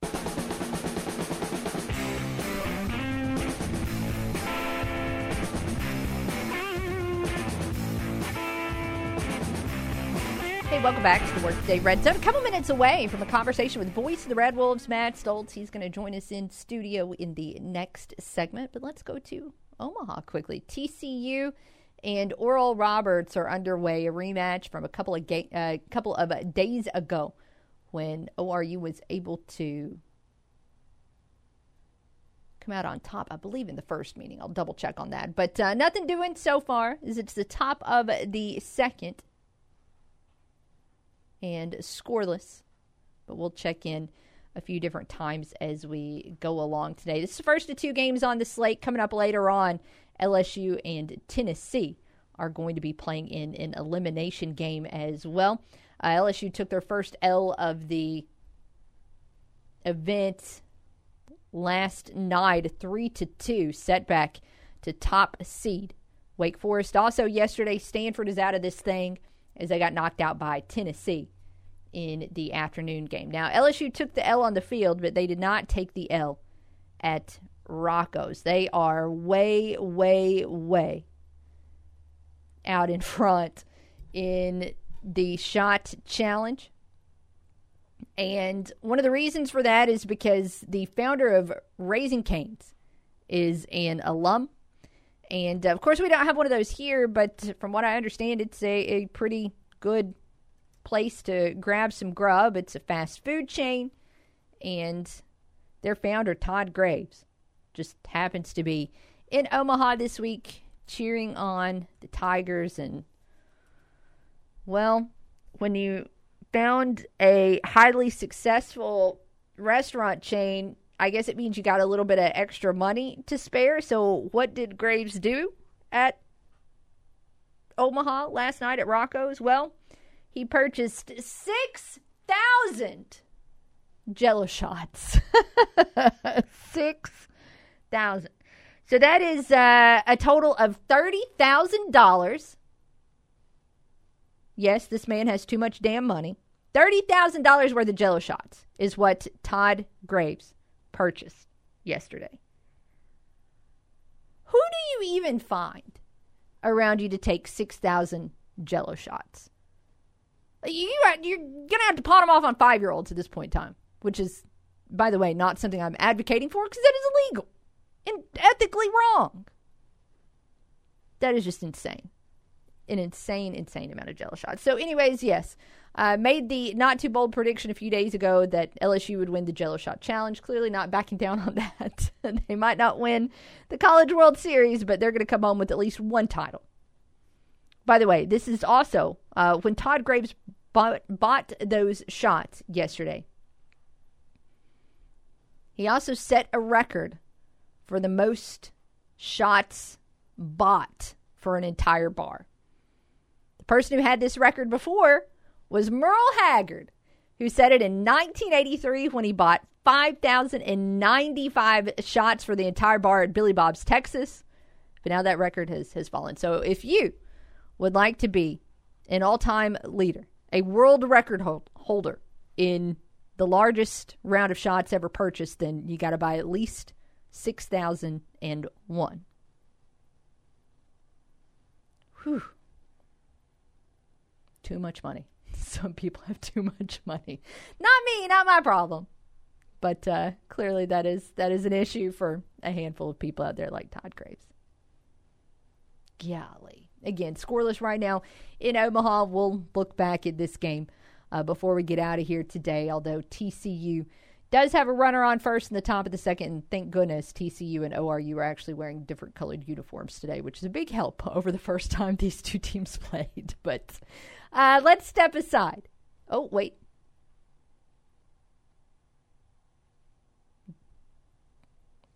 Welcome back to the Workday Red Zone. A couple minutes away from a conversation with voice of the Red Wolves, Matt Stolz. He's going to join us in studio in the next segment. But let's go to Omaha quickly. TCU and Oral Roberts are underway. A rematch from a couple of ga- uh, couple of uh, days ago, when ORU was able to come out on top. I believe in the first meeting. I'll double check on that. But uh, nothing doing so far. Is it's the top of the second and scoreless. But we'll check in a few different times as we go along today. This is the first of two games on the slate. Coming up later on, LSU and Tennessee are going to be playing in an elimination game as well. Uh, LSU took their first L of the event last night, three to two setback to top seed Wake Forest. Also yesterday, Stanford is out of this thing as they got knocked out by Tennessee in the afternoon game. Now, LSU took the L on the field, but they did not take the L at Rocco's. They are way, way, way out in <laughs> front in the shot challenge. And one of the reasons for that is because the founder of Raising Cane's is an alum. And of course, we don't have one of those here, but from what I understand, it's a, a pretty good place to grab some grub. It's a fast food chain, and their founder, Todd Graves, just happens to be in Omaha this week cheering on the Tigers. And, well, when you found a highly successful restaurant chain. I guess it means you got a little bit of extra money to spare. So, what did Graves do at Omaha last night at Rocco's? Well, he purchased 6,000 jello shots. <laughs> 6,000. So that is uh, a total of $30,000. Yes, this man has too much damn money. $30,000 worth of jello shots is what Todd Graves purchased yesterday. Who do you even find around you to take 6,000 jello shots? You, you're going to have to pot them off on five year olds at this point in time, which is, by the way, not something I'm advocating for because that is illegal and ethically wrong. That is just insane. An insane, insane amount of jello shots. So, anyways, yes, uh, made the not too bold prediction a few days ago that LSU would win the jello shot challenge. Clearly, not backing down on <laughs> that. <laughs> they might not win the College World Series, but they're going to come home with at least one title. By the way, this is also uh, when Todd Graves bought, bought those shots yesterday. He also set a record for the most shots bought for an entire bar. The person who had this record before was Merle Haggard, who set it in 1983 when he bought 5,095 shots for the entire bar at Billy Bob's, Texas. But now that record has, has fallen. So if you would like to be an all time leader, a world record hold, holder in the largest round of shots ever purchased, then you got to buy at least 6,001. Whew. Too much money. <laughs> Some people have too much money. Not me, not my problem. But uh, clearly that is that is an issue for a handful of people out there like Todd Graves. Golly. Again, scoreless right now in Omaha. We'll look back at this game uh, before we get out of here today, although TCU does have a runner on first in the top of the second. And thank goodness TCU and ORU are actually wearing different colored uniforms today, which is a big help <laughs> over the first time these two teams <laughs> played. But uh, let's step aside. Oh, wait.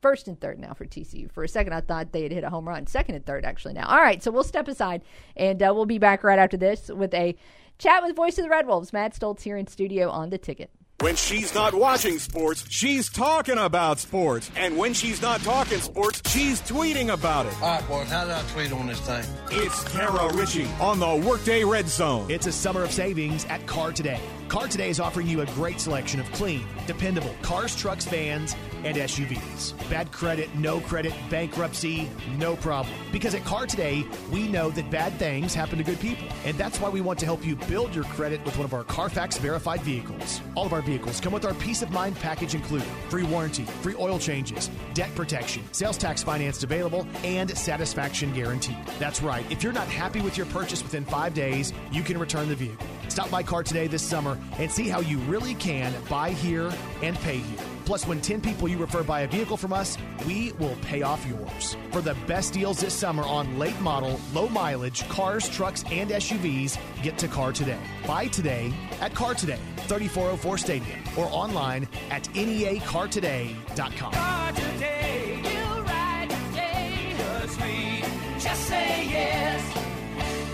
First and third now for TCU. For a second, I thought they had hit a home run. Second and third, actually, now. All right, so we'll step aside and uh, we'll be back right after this with a chat with Voice of the Red Wolves. Matt Stolz here in studio on the ticket. When she's not watching sports, she's talking about sports. And when she's not talking sports, she's tweeting about it. All right, boys, how did I tweet on this thing? It's Kara Richey on the Workday Red Zone. It's a summer of savings at Car Today. Car Today is offering you a great selection of clean, dependable cars, trucks, vans, and SUVs. Bad credit, no credit, bankruptcy, no problem. Because at Car Today, we know that bad things happen to good people. And that's why we want to help you build your credit with one of our Carfax verified vehicles. All of our vehicles come with our peace of mind package included free warranty, free oil changes, debt protection, sales tax financed available, and satisfaction guaranteed. That's right. If you're not happy with your purchase within five days, you can return the vehicle. Stop by Car Today this summer and see how you really can buy here and pay here. Plus, when 10 people you refer buy a vehicle from us, we will pay off yours. For the best deals this summer on late model, low mileage cars, trucks, and SUVs, get to Car Today. Buy today at Car Today, 3404 Stadium, or online at neacartoday.com. Car today, you ride today, just say yes.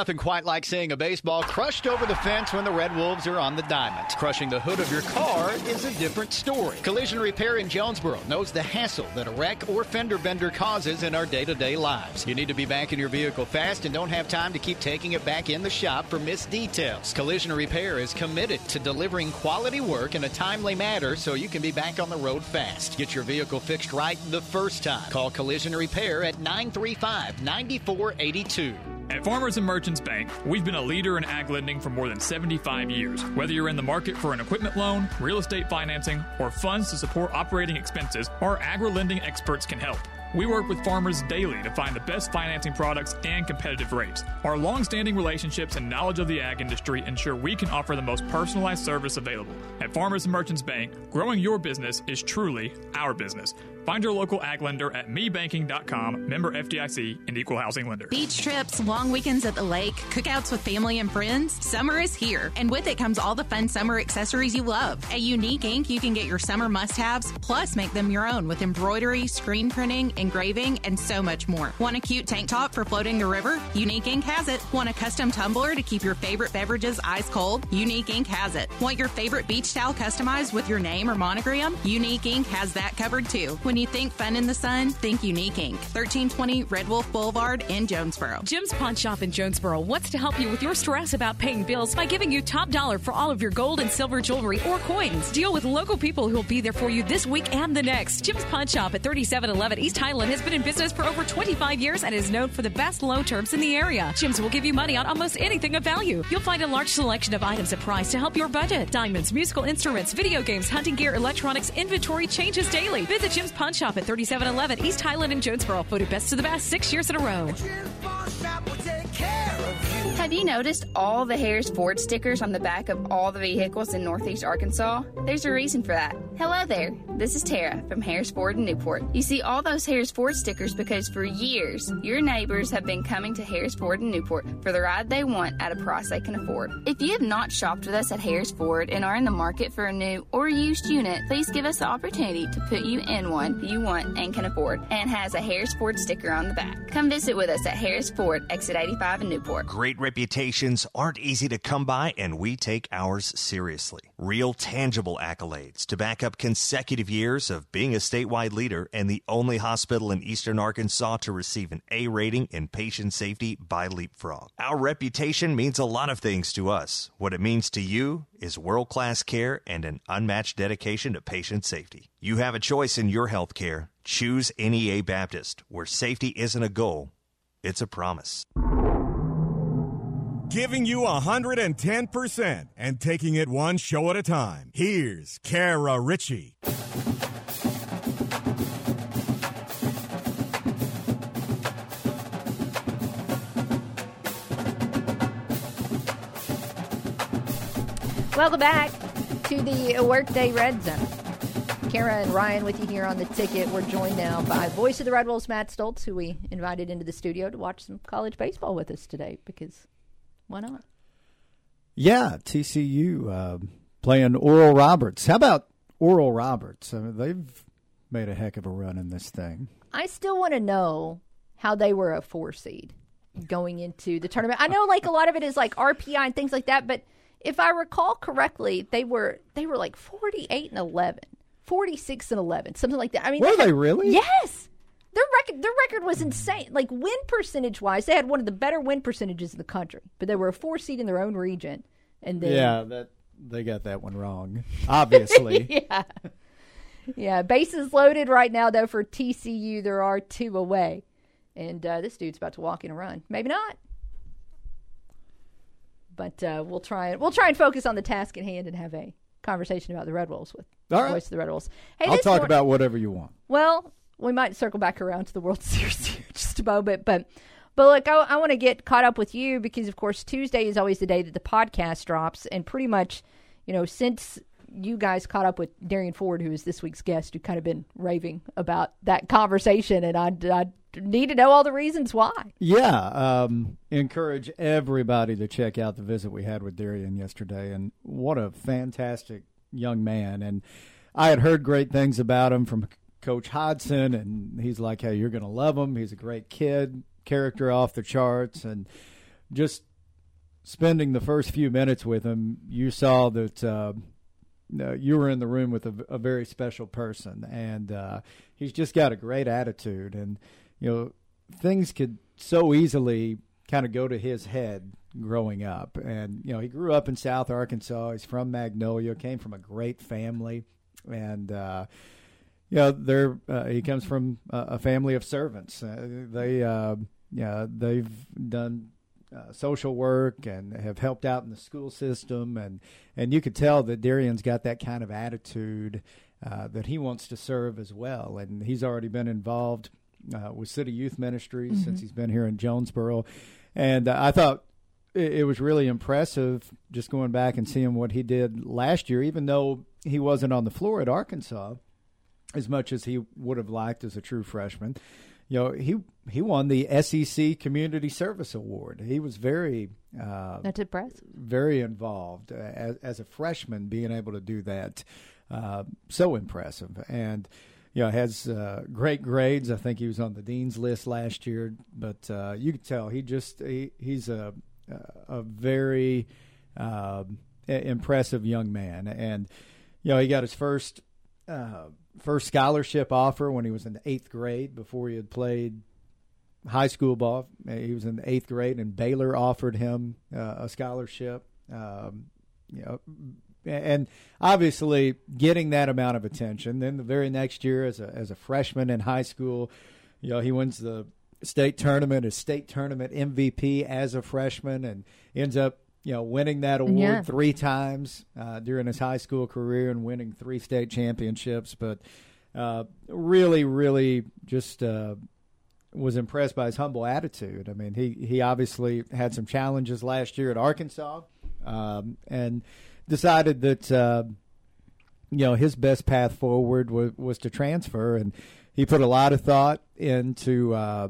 nothing quite like seeing a baseball crushed over the fence when the Red Wolves are on the diamond. Crushing the hood of your car is a different story. Collision Repair in Jonesboro knows the hassle that a wreck or fender bender causes in our day to day lives. You need to be back in your vehicle fast and don't have time to keep taking it back in the shop for missed details. Collision Repair is committed to delivering quality work in a timely manner so you can be back on the road fast. Get your vehicle fixed right the first time. Call Collision Repair at 935 9482. At Farmers and Merchants Bank, we've been a leader in ag lending for more than 75 years. Whether you're in the market for an equipment loan, real estate financing, or funds to support operating expenses, our agri lending experts can help. We work with farmers daily to find the best financing products and competitive rates. Our long standing relationships and knowledge of the ag industry ensure we can offer the most personalized service available. At Farmers and Merchants Bank, growing your business is truly our business. Find your local ag lender at mebanking.com, member FDIC, and equal housing lender. Beach trips, long weekends at the lake, cookouts with family and friends. Summer is here, and with it comes all the fun summer accessories you love. At Unique Ink, you can get your summer must haves, plus make them your own with embroidery, screen printing, engraving, and so much more. Want a cute tank top for floating the river? Unique Ink has it. Want a custom tumbler to keep your favorite beverages ice cold? Unique Ink has it. Want your favorite beach towel customized with your name or monogram? Unique Ink has that covered too. When you think fun in the sun, think Unique Ink. 1320 Red Wolf Boulevard in Jonesboro. Jim's Pawn Shop in Jonesboro wants to help you with your stress about paying bills by giving you top dollar for all of your gold and silver jewelry or coins. Deal with local people who will be there for you this week and the next. Jim's Pawn Shop at 3711 East Highland has been in business for over 25 years and is known for the best loan terms in the area. Jim's will give you money on almost anything of value. You'll find a large selection of items at price to help your budget. Diamonds, musical instruments, video games, hunting gear, electronics, inventory changes daily. Visit Jim's Pawn Shop at 3711 East Highland in Jonesboro. Voted best of the best six years in a row. Have you noticed all the Harris Ford stickers on the back of all the vehicles in Northeast Arkansas? There's a reason for that. Hello there. This is Tara from Harris Ford in Newport. You see all those Harris Ford stickers because for years, your neighbors have been coming to Harris Ford in Newport for the ride they want at a price they can afford. If you have not shopped with us at Harris Ford and are in the market for a new or used unit, please give us the opportunity to put you in one you want and can afford and has a Harris Ford sticker on the back. Come visit with us at Harris Ford, exit 85 in Newport. Great reputations aren't easy to come by, and we take ours seriously. Real tangible accolades to back up consecutive years of being a statewide leader and the only hospital in eastern Arkansas to receive an A rating in patient safety by Leapfrog. Our reputation means a lot of things to us. What it means to you is world class care and an unmatched dedication to patient safety. You have a choice in your health care. Choose NEA Baptist, where safety isn't a goal, it's a promise. Giving you 110% and taking it one show at a time. Here's Kara Richey. Welcome back to the Workday Red Zone. Kara and Ryan with you here on the ticket. We're joined now by voice of the Red Wolves, Matt Stolz, who we invited into the studio to watch some college baseball with us today because why not? Yeah, TCU uh, playing Oral Roberts. How about Oral Roberts? I mean, they've made a heck of a run in this thing. I still want to know how they were a four seed going into the tournament. I know like a lot of it is like RPI and things like that, but if I recall correctly, they were they were like 48 and 11, 46 and 11, something like that. I mean, Were had- they really? Yes. Their record their record was insane. Like win percentage wise, they had one of the better win percentages in the country. But they were a four seed in their own region. And then Yeah, that they got that one wrong. <laughs> Obviously. <laughs> yeah. Yeah, bases loaded right now though for TCU. There are two away, and uh, this dude's about to walk in a run. Maybe not, but uh, we'll try and we'll try and focus on the task at hand and have a conversation about the Red Wolves with All the voice of the Red Wolves. Hey, I'll talk about whatever you want. Well, we might circle back around to the World <laughs> Series here just a moment, but but look, I, I want to get caught up with you because, of course, Tuesday is always the day that the podcast drops, and pretty much, you know, since you guys caught up with Derrian Ford, who is this week's guest, who kind of been raving about that conversation, and I, I need to know all the reasons why. Yeah, um, encourage everybody to check out the visit we had with Derrian yesterday, and what a fantastic young man. And I had heard great things about him from Coach Hodgson, and he's like, "Hey, you're going to love him. He's a great kid, character off the charts, and just spending the first few minutes with him, you saw that." Uh, you were in the room with a, a very special person, and uh, he's just got a great attitude. And you know, things could so easily kind of go to his head growing up. And you know, he grew up in South Arkansas. He's from Magnolia, came from a great family, and uh, you know, they're uh, he comes from a, family of servants. Uh, they, uh, yeah, they've done uh, social work and have helped out in the school system, and and you could tell that Derrian's got that kind of attitude uh, that he wants to serve as well, and he's already been involved uh, with City Youth Ministries Mhm. since he's been here in Jonesboro, and uh, I thought it, it was really impressive just going back and seeing what he did last year, even though he wasn't on the floor at Arkansas as much as he would have liked as a true freshman. You know, he he won the SEC Community Service Award. He was very uh, That's impressive. very involved uh, as, as a freshman, being able to do that. Uh, so impressive, and you know has uh, great grades. I think he was on the dean's list last year, but uh, you can tell he just he, he's a a very um, impressive young man, and you know he got his first uh, first scholarship offer when he was in the eighth grade before he had played high school ball. He was in the eighth grade, and Baylor offered him uh, a scholarship. Um, you know, and obviously getting that amount of attention. Then the very next year, as a as a freshman in high school, you know, he wins the state tournament, a state tournament MVP as a freshman, and ends up you know winning that award Yeah. three times uh, during his high school career and winning three state championships. But uh, really, really just. Uh, was impressed by his humble attitude. I mean, he he obviously had some challenges last year at Arkansas, um, and decided that uh, you know his best path forward was was to transfer, and he put a lot of thought into uh,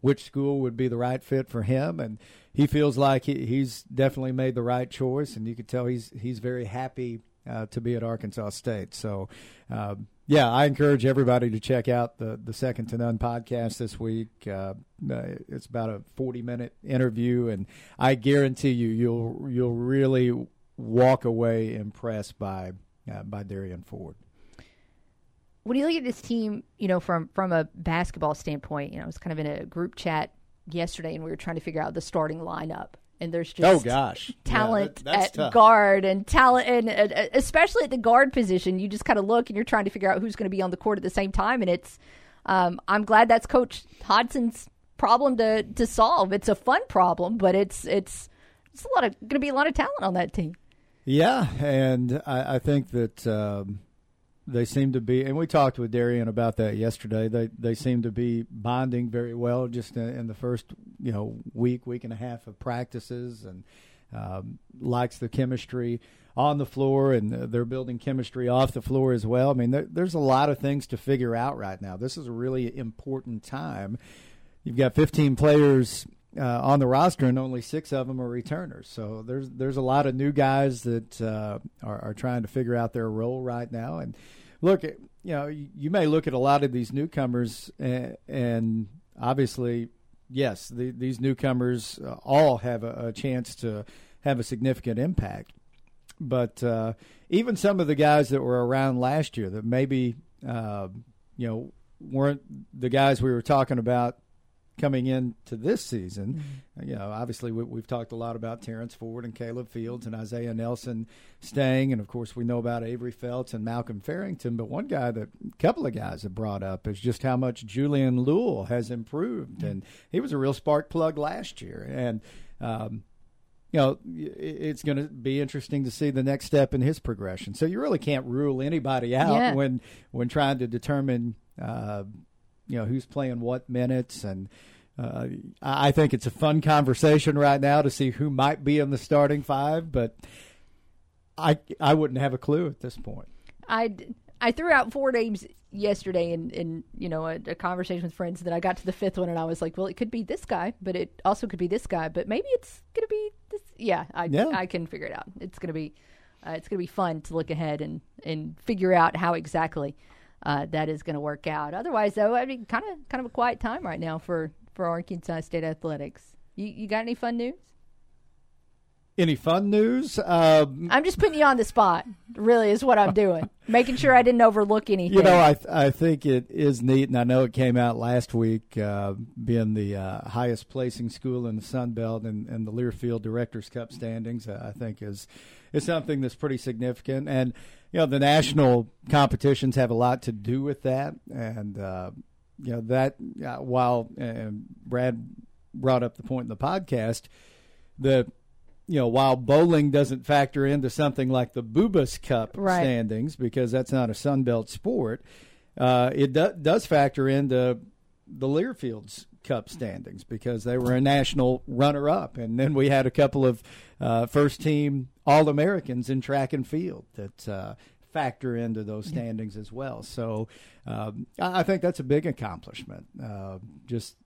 which school would be the right fit for him, and he feels like he, he's definitely made the right choice, and you could tell he's he's very happy uh, to be at Arkansas State. So, um, yeah, I encourage everybody to check out the the Second to None podcast this week. Uh, uh, it's about a forty minute interview, and I guarantee you, you'll you'll really walk away impressed by uh, by Derrian Ford. when you look at this team, you know, from from a basketball standpoint, you know, I was kind of in a group chat yesterday, and we were trying to figure out the starting lineup. And there's just Oh, gosh. Yeah, talent that- at tough. guard and talent, and uh, especially at the guard position. You just kind of look and you're trying to figure out who's going to be on the court at the same time. And it's, um, I'm glad that's Coach Hodgson's problem to to solve. It's a fun problem, but it's it's it's a lot of going to be a lot of talent on that team. Yeah, and I, I think that um, they seem to be, and we talked with Derrian about that yesterday. They they seem to be bonding very well just in, in the first you know week week and a half of practices, and um, likes the chemistry on the floor, and they're building chemistry off the floor as well. I mean, there, there's a lot of things to figure out right now. This is a really important time. You've got 15 players uh, on the roster, and only six of them are returners. So there's there's a lot of new guys that uh, are, are trying to figure out their role right now. And look, you know, you, may look at a lot of these newcomers, and, and obviously, yes, the, these newcomers uh, all have a, a chance to have a significant impact. But uh, even some of the guys that were around last year that maybe uh, you know weren't the guys we were talking about coming into this season. You know, obviously we, we've talked a lot about Terrence Ford and Caleb Fields and Isaiah Nelson staying, and of course we know about Avery Felts and Malcolm Farrington. But one guy that a couple of guys have brought up is just how much Julian Lual has improved, and he was a real spark plug last year, and. Um, you know, it- it's going to be interesting to see the next step in his progression. So you really can't rule anybody out Yeah. when when trying to determine, uh, you know, who's playing what minutes. And uh, I think it's a fun conversation right now to see who might be in the starting five, but I I wouldn't have a clue at this point. I, I threw out four names yesterday in, in you know a, a conversation with friends. That I got to the fifth one and I was like, well, it could be this guy, but it also could be this guy, but maybe it's gonna be this. Yeah, I Yeah. I can figure it out. It's gonna be uh, it's gonna be fun to look ahead and and figure out how exactly uh, that is gonna work out. Otherwise, though, I mean, kind of kind of a quiet time right now for for Arkansas State athletics. You you got any fun news? Any fun news? Um, I'm just putting you on the spot. Really, is what I'm doing. Making sure I didn't overlook <laughs> anything. You know, I I think it is neat, and I know it came out last week, uh, being the uh, highest placing school in the Sun Belt and, and the Learfield Directors Cup standings. uh, I think is is something that's pretty significant, and you know the national competitions have a lot to do with that, and uh, you know that uh, while uh, Brad brought up the point in the podcast the you know, while bowling doesn't factor into something like the Bubas Cup Right. standings because that's not a Sun Belt sport, uh, it do- does factor into the Learfields Cup standings because they were a national runner-up, and then we had a couple of uh, first-team All-Americans in track and field that uh, factor into those standings as well. So um, I I think that's a big accomplishment. Uh, just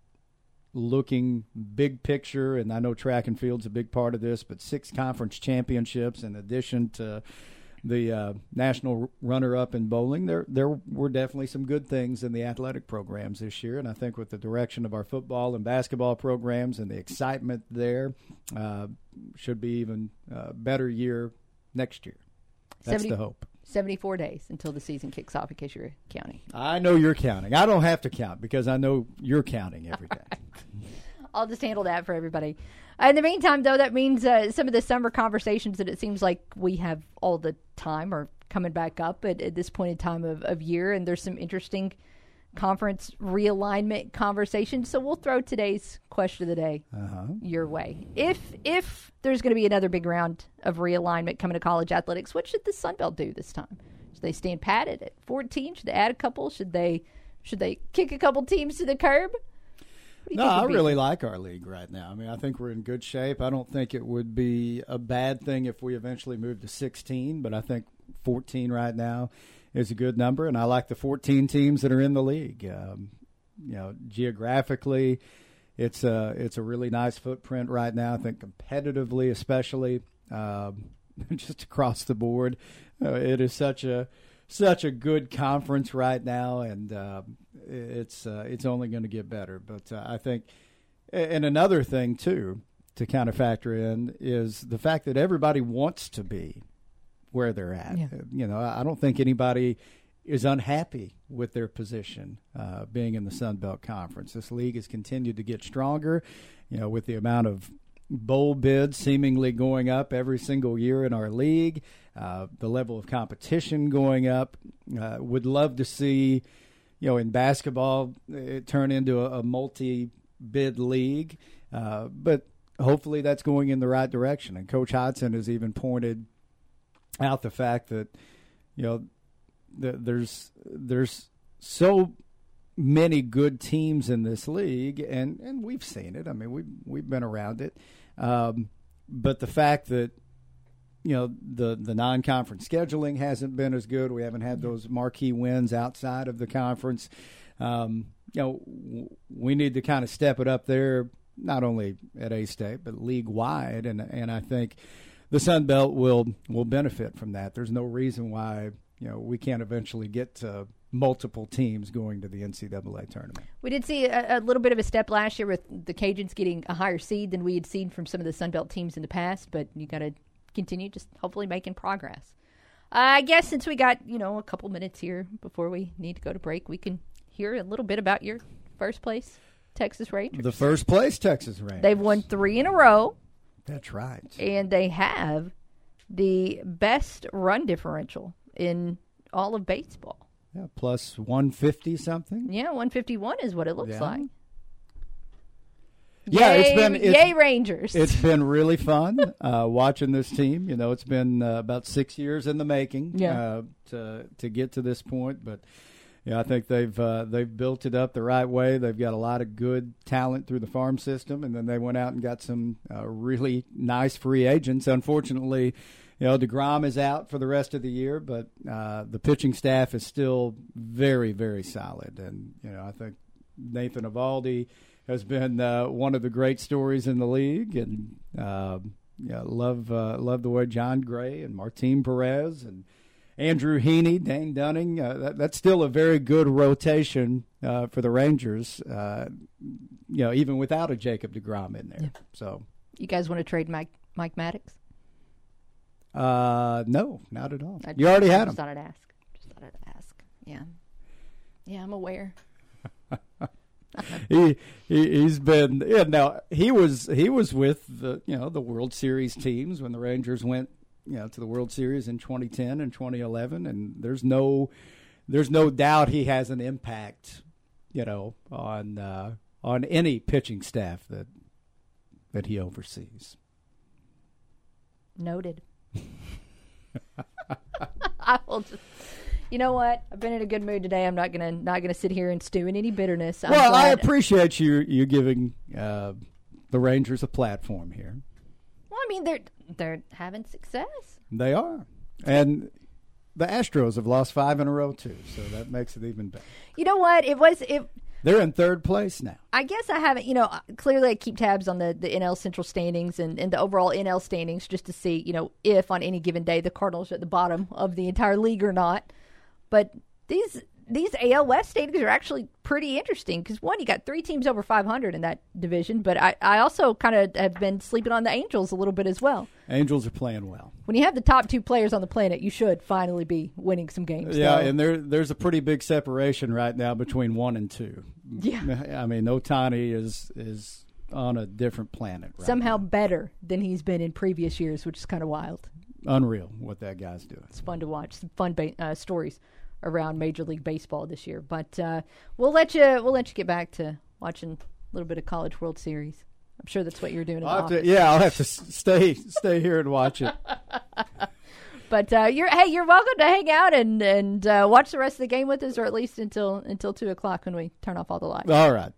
looking big picture, and I know track and field's a big part of this, but six conference championships in addition to the uh, national runner-up in bowling, there there were definitely some good things in the athletic programs this year, and I think with the direction of our football and basketball programs and the excitement there, uh, should be even uh, better year next year. That's 70 the hope. 74 days until the season kicks off in case you're counting. I know you're counting. I don't have to count because I know you're counting every day. <laughs> I'll just handle that for everybody. Uh, in the meantime, though, that means uh, some of the summer conversations that it seems like we have all the time are coming back up at, at this point in time of, of year, and there's some interesting conference realignment conversations. So we'll throw today's question of the day Uh-huh. your way. If if there's going to be another big round of realignment coming to college athletics, what should the Sun Belt do this time? Should they stand patted at 14? Should they add a couple? Should they should they kick a couple teams to the curb? What do you No, I would be- really like our league right now. I mean, I think we're in good shape. I don't think it would be a bad thing if we eventually move to 16, but I think 14 right now is a good number, and I like the 14 teams that are in the league. Um, you know, geographically, it's a it's a really nice footprint right now. I think competitively, especially um, <laughs> just across the board, uh, it is such a such a good conference right now, and uh, it's uh, it's only going to get better. But uh, I think, and another thing too to kind of factor in is the fact that everybody wants to be where they're at. Yeah. You know, I I don't think anybody is unhappy with their position uh, being in the Sun Belt Conference. This league has continued to get stronger. You know, with the amount of bowl bids seemingly going up every single year in our league, uh, the level of competition going up. Uh, would love to see, you know, in basketball, it turn into a, a multi-bid league, uh, but hopefully that's going in the right direction. And Coach Hodgson has even pointed out the fact that, you know, th- there's there's so many good teams in this league, and, and we've seen it. I mean, we've we've been around it, um, but the fact that you know the the non conference scheduling hasn't been as good. We haven't had those marquee wins outside of the conference. Um, you know, we need to kind of step it up there, not only at A State but league wide, and and I think the Sun Belt will will benefit from that. There's no reason why you know we can't eventually get to multiple teams going to the NCAA tournament. We did see a, a little bit of a step last year with the Cajuns getting a higher seed than we had seen from some of the Sun Belt teams in the past, but you got to continue just hopefully making progress. Uh, I guess since we got, you know, a couple minutes here before we need to go to break, we can hear a little bit about your first place Texas Rangers. The first place Texas Rangers. They've won three in a row, That's right. and they have the best run differential in all of baseball. Yeah, plus 150 something. Yeah, 151 is what it looks Yeah. like. Yeah, Yay, it's been it's, yay Rangers. It's been <laughs> really fun uh, watching this team. You know, it's been uh, about six years in the making Yeah. uh, to to get to this point, but yeah, I think they've uh, they've built it up the right way. They've got a lot of good talent through the farm system, and then they went out and got some uh, really nice free agents. Unfortunately, you know Degrom is out for the rest of the year, but uh, the pitching staff is still very very solid, and you know I think Nathan Eovaldi has been uh, one of the great stories in the league, and uh, yeah, love uh, love the way Jon Gray and Martin Perez and Andrew Heaney, Dane Dunning. Uh, that, that's still a very good rotation uh, for the Rangers. Uh, you know, even without a Jacob Degrom in there. So, You guys want to trade Mike Mike Maddux? Uh, no, not at all. I you already had just him. thought I'd ask. Just thought I'd ask. Yeah, yeah, I'm aware. <laughs> he, he he's been yeah now he was he was with the you know the World Series teams when the Rangers went you know to the World Series in 2010 and 2011 and there's no there's no doubt he has an impact you know on uh, on any pitching staff that that he oversees Noted. <laughs> I will just. You know what? I've been in a good mood today. I'm not gonna not gonna sit here and stew in any bitterness. I'm well, I appreciate you you giving uh, the Rangers a platform here. Well, I mean, they're they're having success. They are, and the Astros have lost five in a row too, so that makes it even better. You know what? It was it. They're in third place now. I guess I haven't. You know, uh, clearly I keep tabs on the the NL Central standings and, and the overall NL standings just to see, you know, if on any given day the Cardinals are at the bottom of the entire league or not. But these these AL West standings are actually pretty interesting because one, you got three teams over 500 in that division, but I, I also kind of have been sleeping on the Angels a little bit as well. Angels are playing well. When you have the top two players on the planet, you should finally be winning some games. Yeah, though. and there there's a pretty big separation right now between one and two. Yeah. I mean, Ohtani is is on a different planet. Right somehow better than he's been in previous years, which is kind of wild. Unreal what that guy's doing. It's fun to watch. Some fun ba- uh, stories around Major League Baseball this year. But uh, we'll let you we'll let you get back to watching a little bit of College World Series. I'm sure that's what you're doing. I'll have to, yeah, I'll have to stay stay here and watch it. <laughs> But uh, you're hey, you're welcome to hang out and and uh, watch the rest of the game with us, or at least until until two o'clock when we turn off all the lights. All right,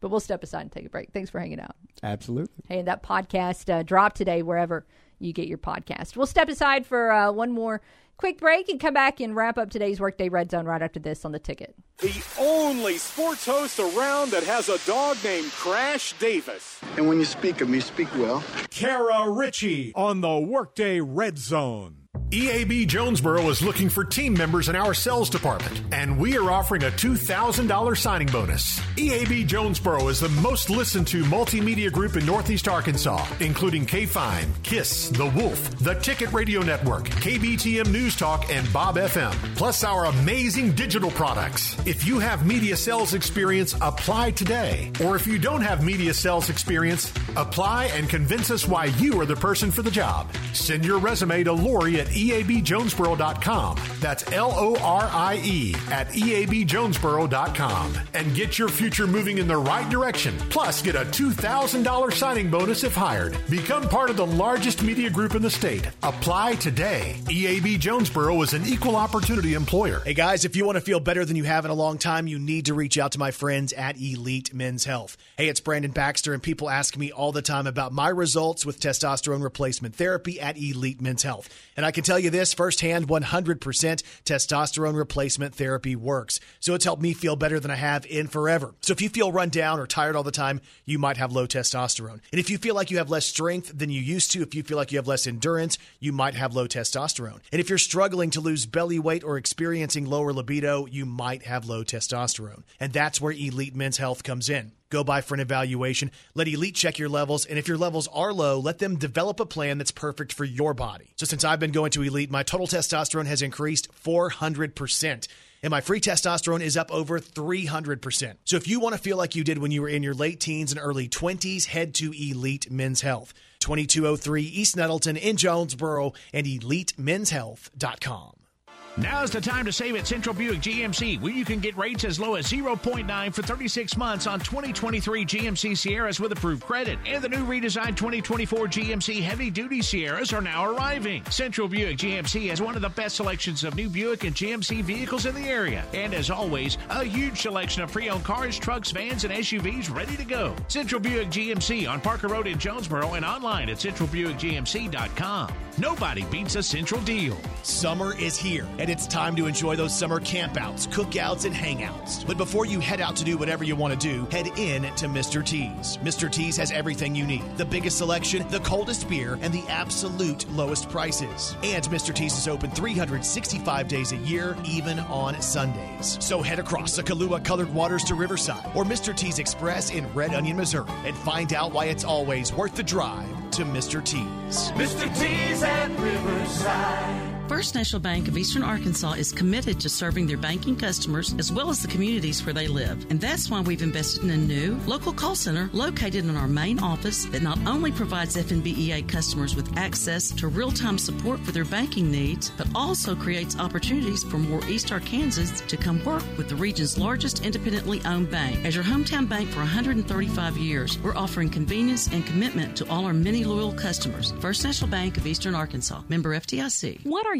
But we'll step aside and take a break. Thanks for hanging out. absolutely. Hey, and that podcast uh, dropped today wherever you get your podcast. We'll step aside for uh, one more quick break and come back and wrap up today's Workday Red Zone right after this on the ticket. The only sports host around that has a dog named Crash Davis. And when you speak of me, speak well. Kara Richey on the Workday Red Zone. EAB Jonesboro is looking for team members in our sales department, and we are offering a $2,000 signing bonus. EAB Jonesboro is the most listened to multimedia group in Northeast Arkansas, including K Fine, KISS, The Wolf, The Ticket Radio Network, KBTM News Talk, and Bob FM, plus our amazing digital products. If you have media sales experience, apply today. Or if you don't have media sales experience, apply and convince us why you are the person for the job. Send your resume to Lori at eabjonesboro.com. That's L O R I E at eabjonesboro.com. And get your future moving in the right direction. Plus, get a $2,000 signing bonus if hired. Become part of the largest media group in the state. Apply today. EAB Jonesboro is an equal opportunity employer. Hey guys, if you want to feel better than you have in a long time, you need to reach out to my friends at Elite Men's Health. Hey, it's Brandon Baxter, and people ask me all the time about my results with testosterone replacement therapy at Elite Men's Health. And I can tell you this firsthand 100% testosterone replacement therapy works. So it's helped me feel better than I have in forever. So if you feel run down or tired all the time, you might have low testosterone. And if you feel like you have less strength than you used to, if you feel like you have less endurance, you might have low testosterone. And if you're struggling to lose belly weight or experiencing lower libido, you might have low testosterone. And that's where Elite Men's Health comes in. Go by for an evaluation. Let Elite check your levels. And if your levels are low, let them develop a plan that's perfect for your body. So since I've been going to Elite, my total testosterone has increased 400%. And my free testosterone is up over 300%. So if you want to feel like you did when you were in your late teens and early 20s, head to Elite Men's Health. 2203 East Nettleton in Jonesboro and EliteMen'sHealth.com. Now's the time to save at Central Buick GMC, where you can get rates as low as 0.9 for 36 months on 2023 GMC Sierras with approved credit. And the new redesigned 2024 GMC heavy duty Sierras are now arriving. Central Buick GMC has one of the best selections of new Buick and GMC vehicles in the area. And as always, a huge selection of pre owned cars, trucks, vans, and SUVs ready to go. Central Buick GMC on Parker Road in Jonesboro and online at centralbuickgmc.com. Nobody beats a Central deal. Summer is here, and it's time to enjoy those summer campouts, cookouts, and hangouts. But before you head out to do whatever you want to do, head in to Mr. T's. Mr. T's has everything you need the biggest selection, the coldest beer, and the absolute lowest prices. And Mr. T's is open 365 days a year, even on Sundays. So head across the Kahlua colored waters to Riverside or Mr. T's Express in Red Onion, Missouri, and find out why it's always worth the drive to Mr. T's. Mr. T's at Riverside. First National Bank of Eastern Arkansas is committed to serving their banking customers as well as the communities where they live. And that's why we've invested in a new local call center located in our main office that not only provides FNBEA customers with access to real time support for their banking needs, but also creates opportunities for more East Arkansans to come work with the region's largest independently owned bank. As your hometown bank for 135 years, we're offering convenience and commitment to all our many loyal customers. First National Bank of Eastern Arkansas, member FDIC. What are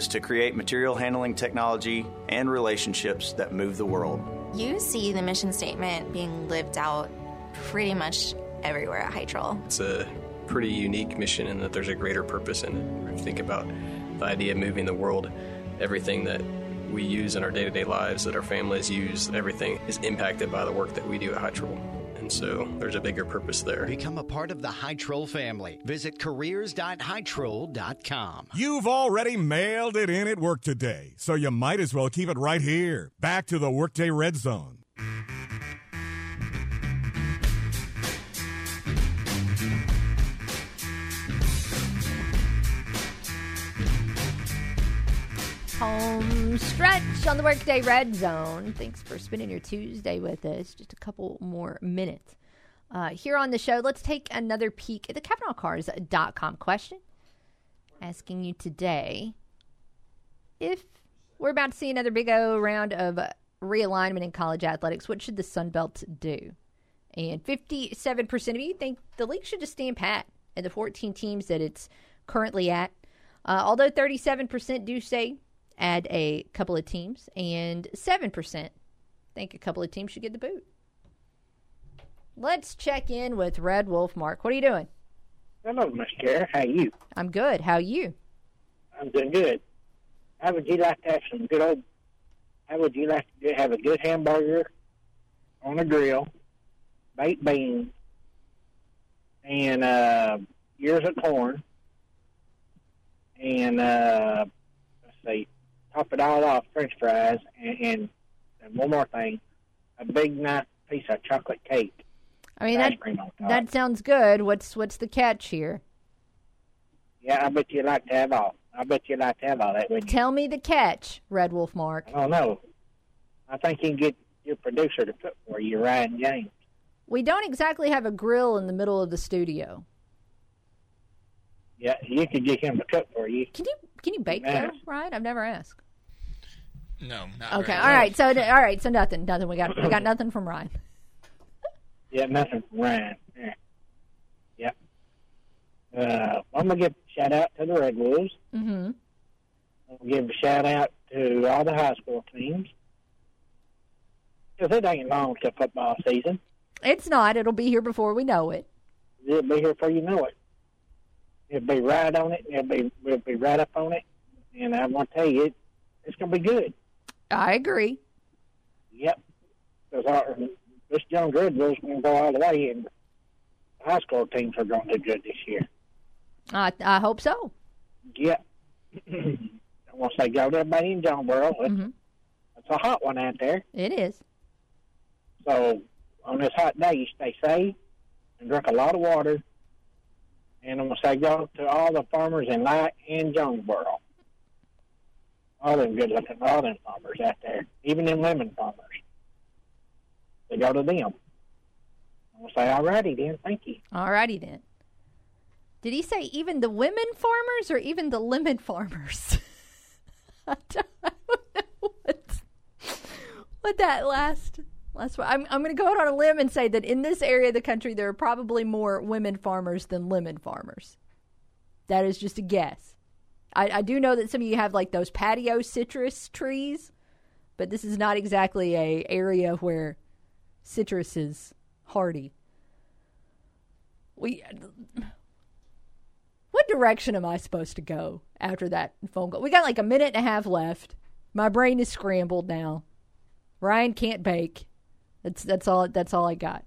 to create material handling technology and relationships that move the world. You see the mission statement being lived out pretty much everywhere at Hytrol. It's a pretty unique mission in that there's a greater purpose in it. If you think about the idea of moving the world, everything that we use in our day to day lives, that our families use, everything is impacted by the work that we do at Hytrol. And so there's a bigger purpose there. Become a part of the Hytrol family. Visit careers.hytrol.com. You've already mailed it in at work today, so you might as well keep it right here. Back to the Workday Red Zone. Home stretch on the Workday Red Zone. Thanks for spending your Tuesday with us. Just a couple more minutes. Uh, here on the show, let's take another peek at the CavenaughCars.com question. Asking you today if we're about to see another big O round of realignment in college athletics, what should the Sun Belt do? And 57% of you think the league should just stand pat at the 14 teams that it's currently at. Uh, although 37% do say add a couple of teams, and 7% think a couple of teams should get the boot. Let's check in with Red Wolf Mark. What are you doing? Hello, Miss Kara. How are you? I'm good. How are you? I'm doing good. How would you like to have some good old? How would you like to have a good hamburger on a grill, baked beans, and uh, ears of corn, and uh, let's see, top it all off, French fries, and, and, and one more thing, a big nice piece of chocolate cake. I mean that cream on top. that sounds good. What's what's the catch here? Yeah, I bet you'd like to have all. I bet you'd like to have all that, wouldn't you? Tell me the catch, Red Wolf Mark. Don't know. I think you can get your producer to cook for you, Ryan James. We don't exactly have a grill in the middle of the studio. Yeah, you could get him to cook for you. Can you can you bake Nice. though? Right? I've never asked. No, not Okay, really. all right. So all right, so nothing, nothing. We got we got nothing from Ryan. <laughs> Yeah, nothing from Ryan. Yeah. Yep. Uh, I'm gonna give a shout out to the Red Wolves. Mm-hmm. I'll give a shout out to all the high school teams. Because it ain't long till football season. It's not. It'll be here before we know it. It'll be here before you know it. It'll be right on it. It'll be we'll be right up on it. And I want to tell you, it, it's gonna be good. I agree. Yep. Because our this young Red Wolves gonna go all the way, and the high school teams are gonna do good this year. I I hope so. Yep. <clears throat> I want to say go to everybody in Jonesboro. It's, mm-hmm. it's a hot one out there. It is. So on this hot day, you stay safe and drink a lot of water. And I'm gonna say go to all the farmers in Light and Jonesboro. All them good looking, all them farmers out there, even them lemon farmers. They go to them. I'm gonna say, all righty then, thank you. All righty then. Did he say even the women farmers or even the lemon farmers? I <laughs> don't, I don't know <laughs> what, what that last last one. I'm I'm going to go out on a limb and say that in this area of the country there are probably more women farmers than lemon farmers. That is just a guess. I, I do know that some of you have like those patio citrus trees, but this is not exactly a area where citrus is hardy. We what what direction am I supposed to go after that phone call? We got like a minute and a half left. My brain is scrambled now. Ryan can't bake. That's that's all. That's all I got.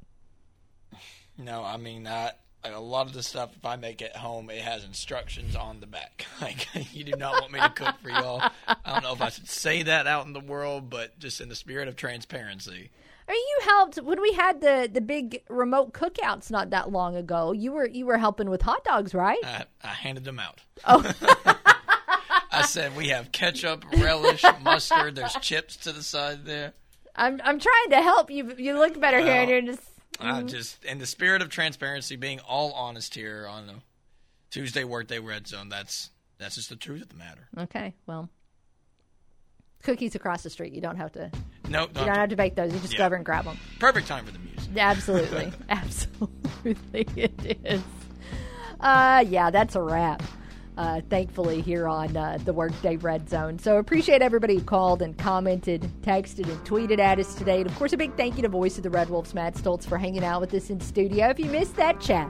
No, I mean, uh, like a lot of the stuff, if I make it home, it has instructions on the back. <laughs> Like, you do not want me to cook for y'all. I don't know if I should say that out in the world, but just in the spirit of transparency. I mean, you helped when we had the the big remote cookouts not that long ago. You were you were helping with hot dogs, right? I, I handed them out. Oh. <laughs> I said we have ketchup, relish, mustard. There's chips to the side there. I'm I'm trying to help you. You look better here, and you're just. I just, in the spirit of transparency, being all honest here on a Tuesday workday red zone. That's that's just the truth of the matter. Okay, well, cookies across the street. You don't have to. Nope, You don't have to bake those. You just Yeah. go over and grab them. Perfect time for the music. Absolutely, <laughs> <laughs> absolutely, it is. Uh, yeah, that's a wrap. Uh, thankfully, here on uh, the Workday Red Zone. So appreciate everybody who called and commented, texted, and tweeted at us today. And of course, a big thank you to Voice of the Red Wolves, Matt Stolz, for hanging out with us in studio. If you missed that chat,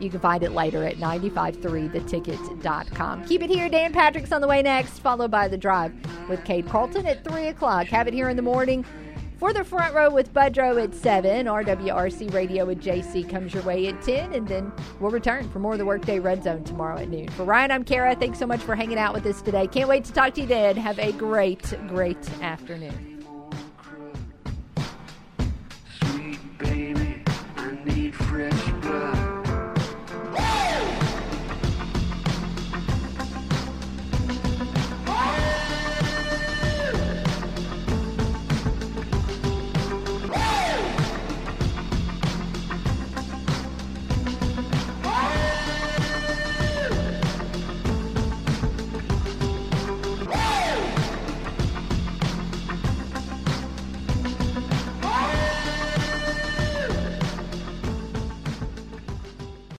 you can find it later at 953theticket.com. Keep it here. Dan Patrick's on the way next, followed by The Drive with Kate Carlton at 3 o'clock. Have it here in the morning. For the front row with Budrow at 7, RWRC Radio with JC comes your way at 10, and then we'll return for more of the Workday Red Zone tomorrow at noon. For Ryan, I'm Kara. Thanks so much for hanging out with us today. Can't wait to talk to you then. Have a great, great afternoon. Baby, I need blood.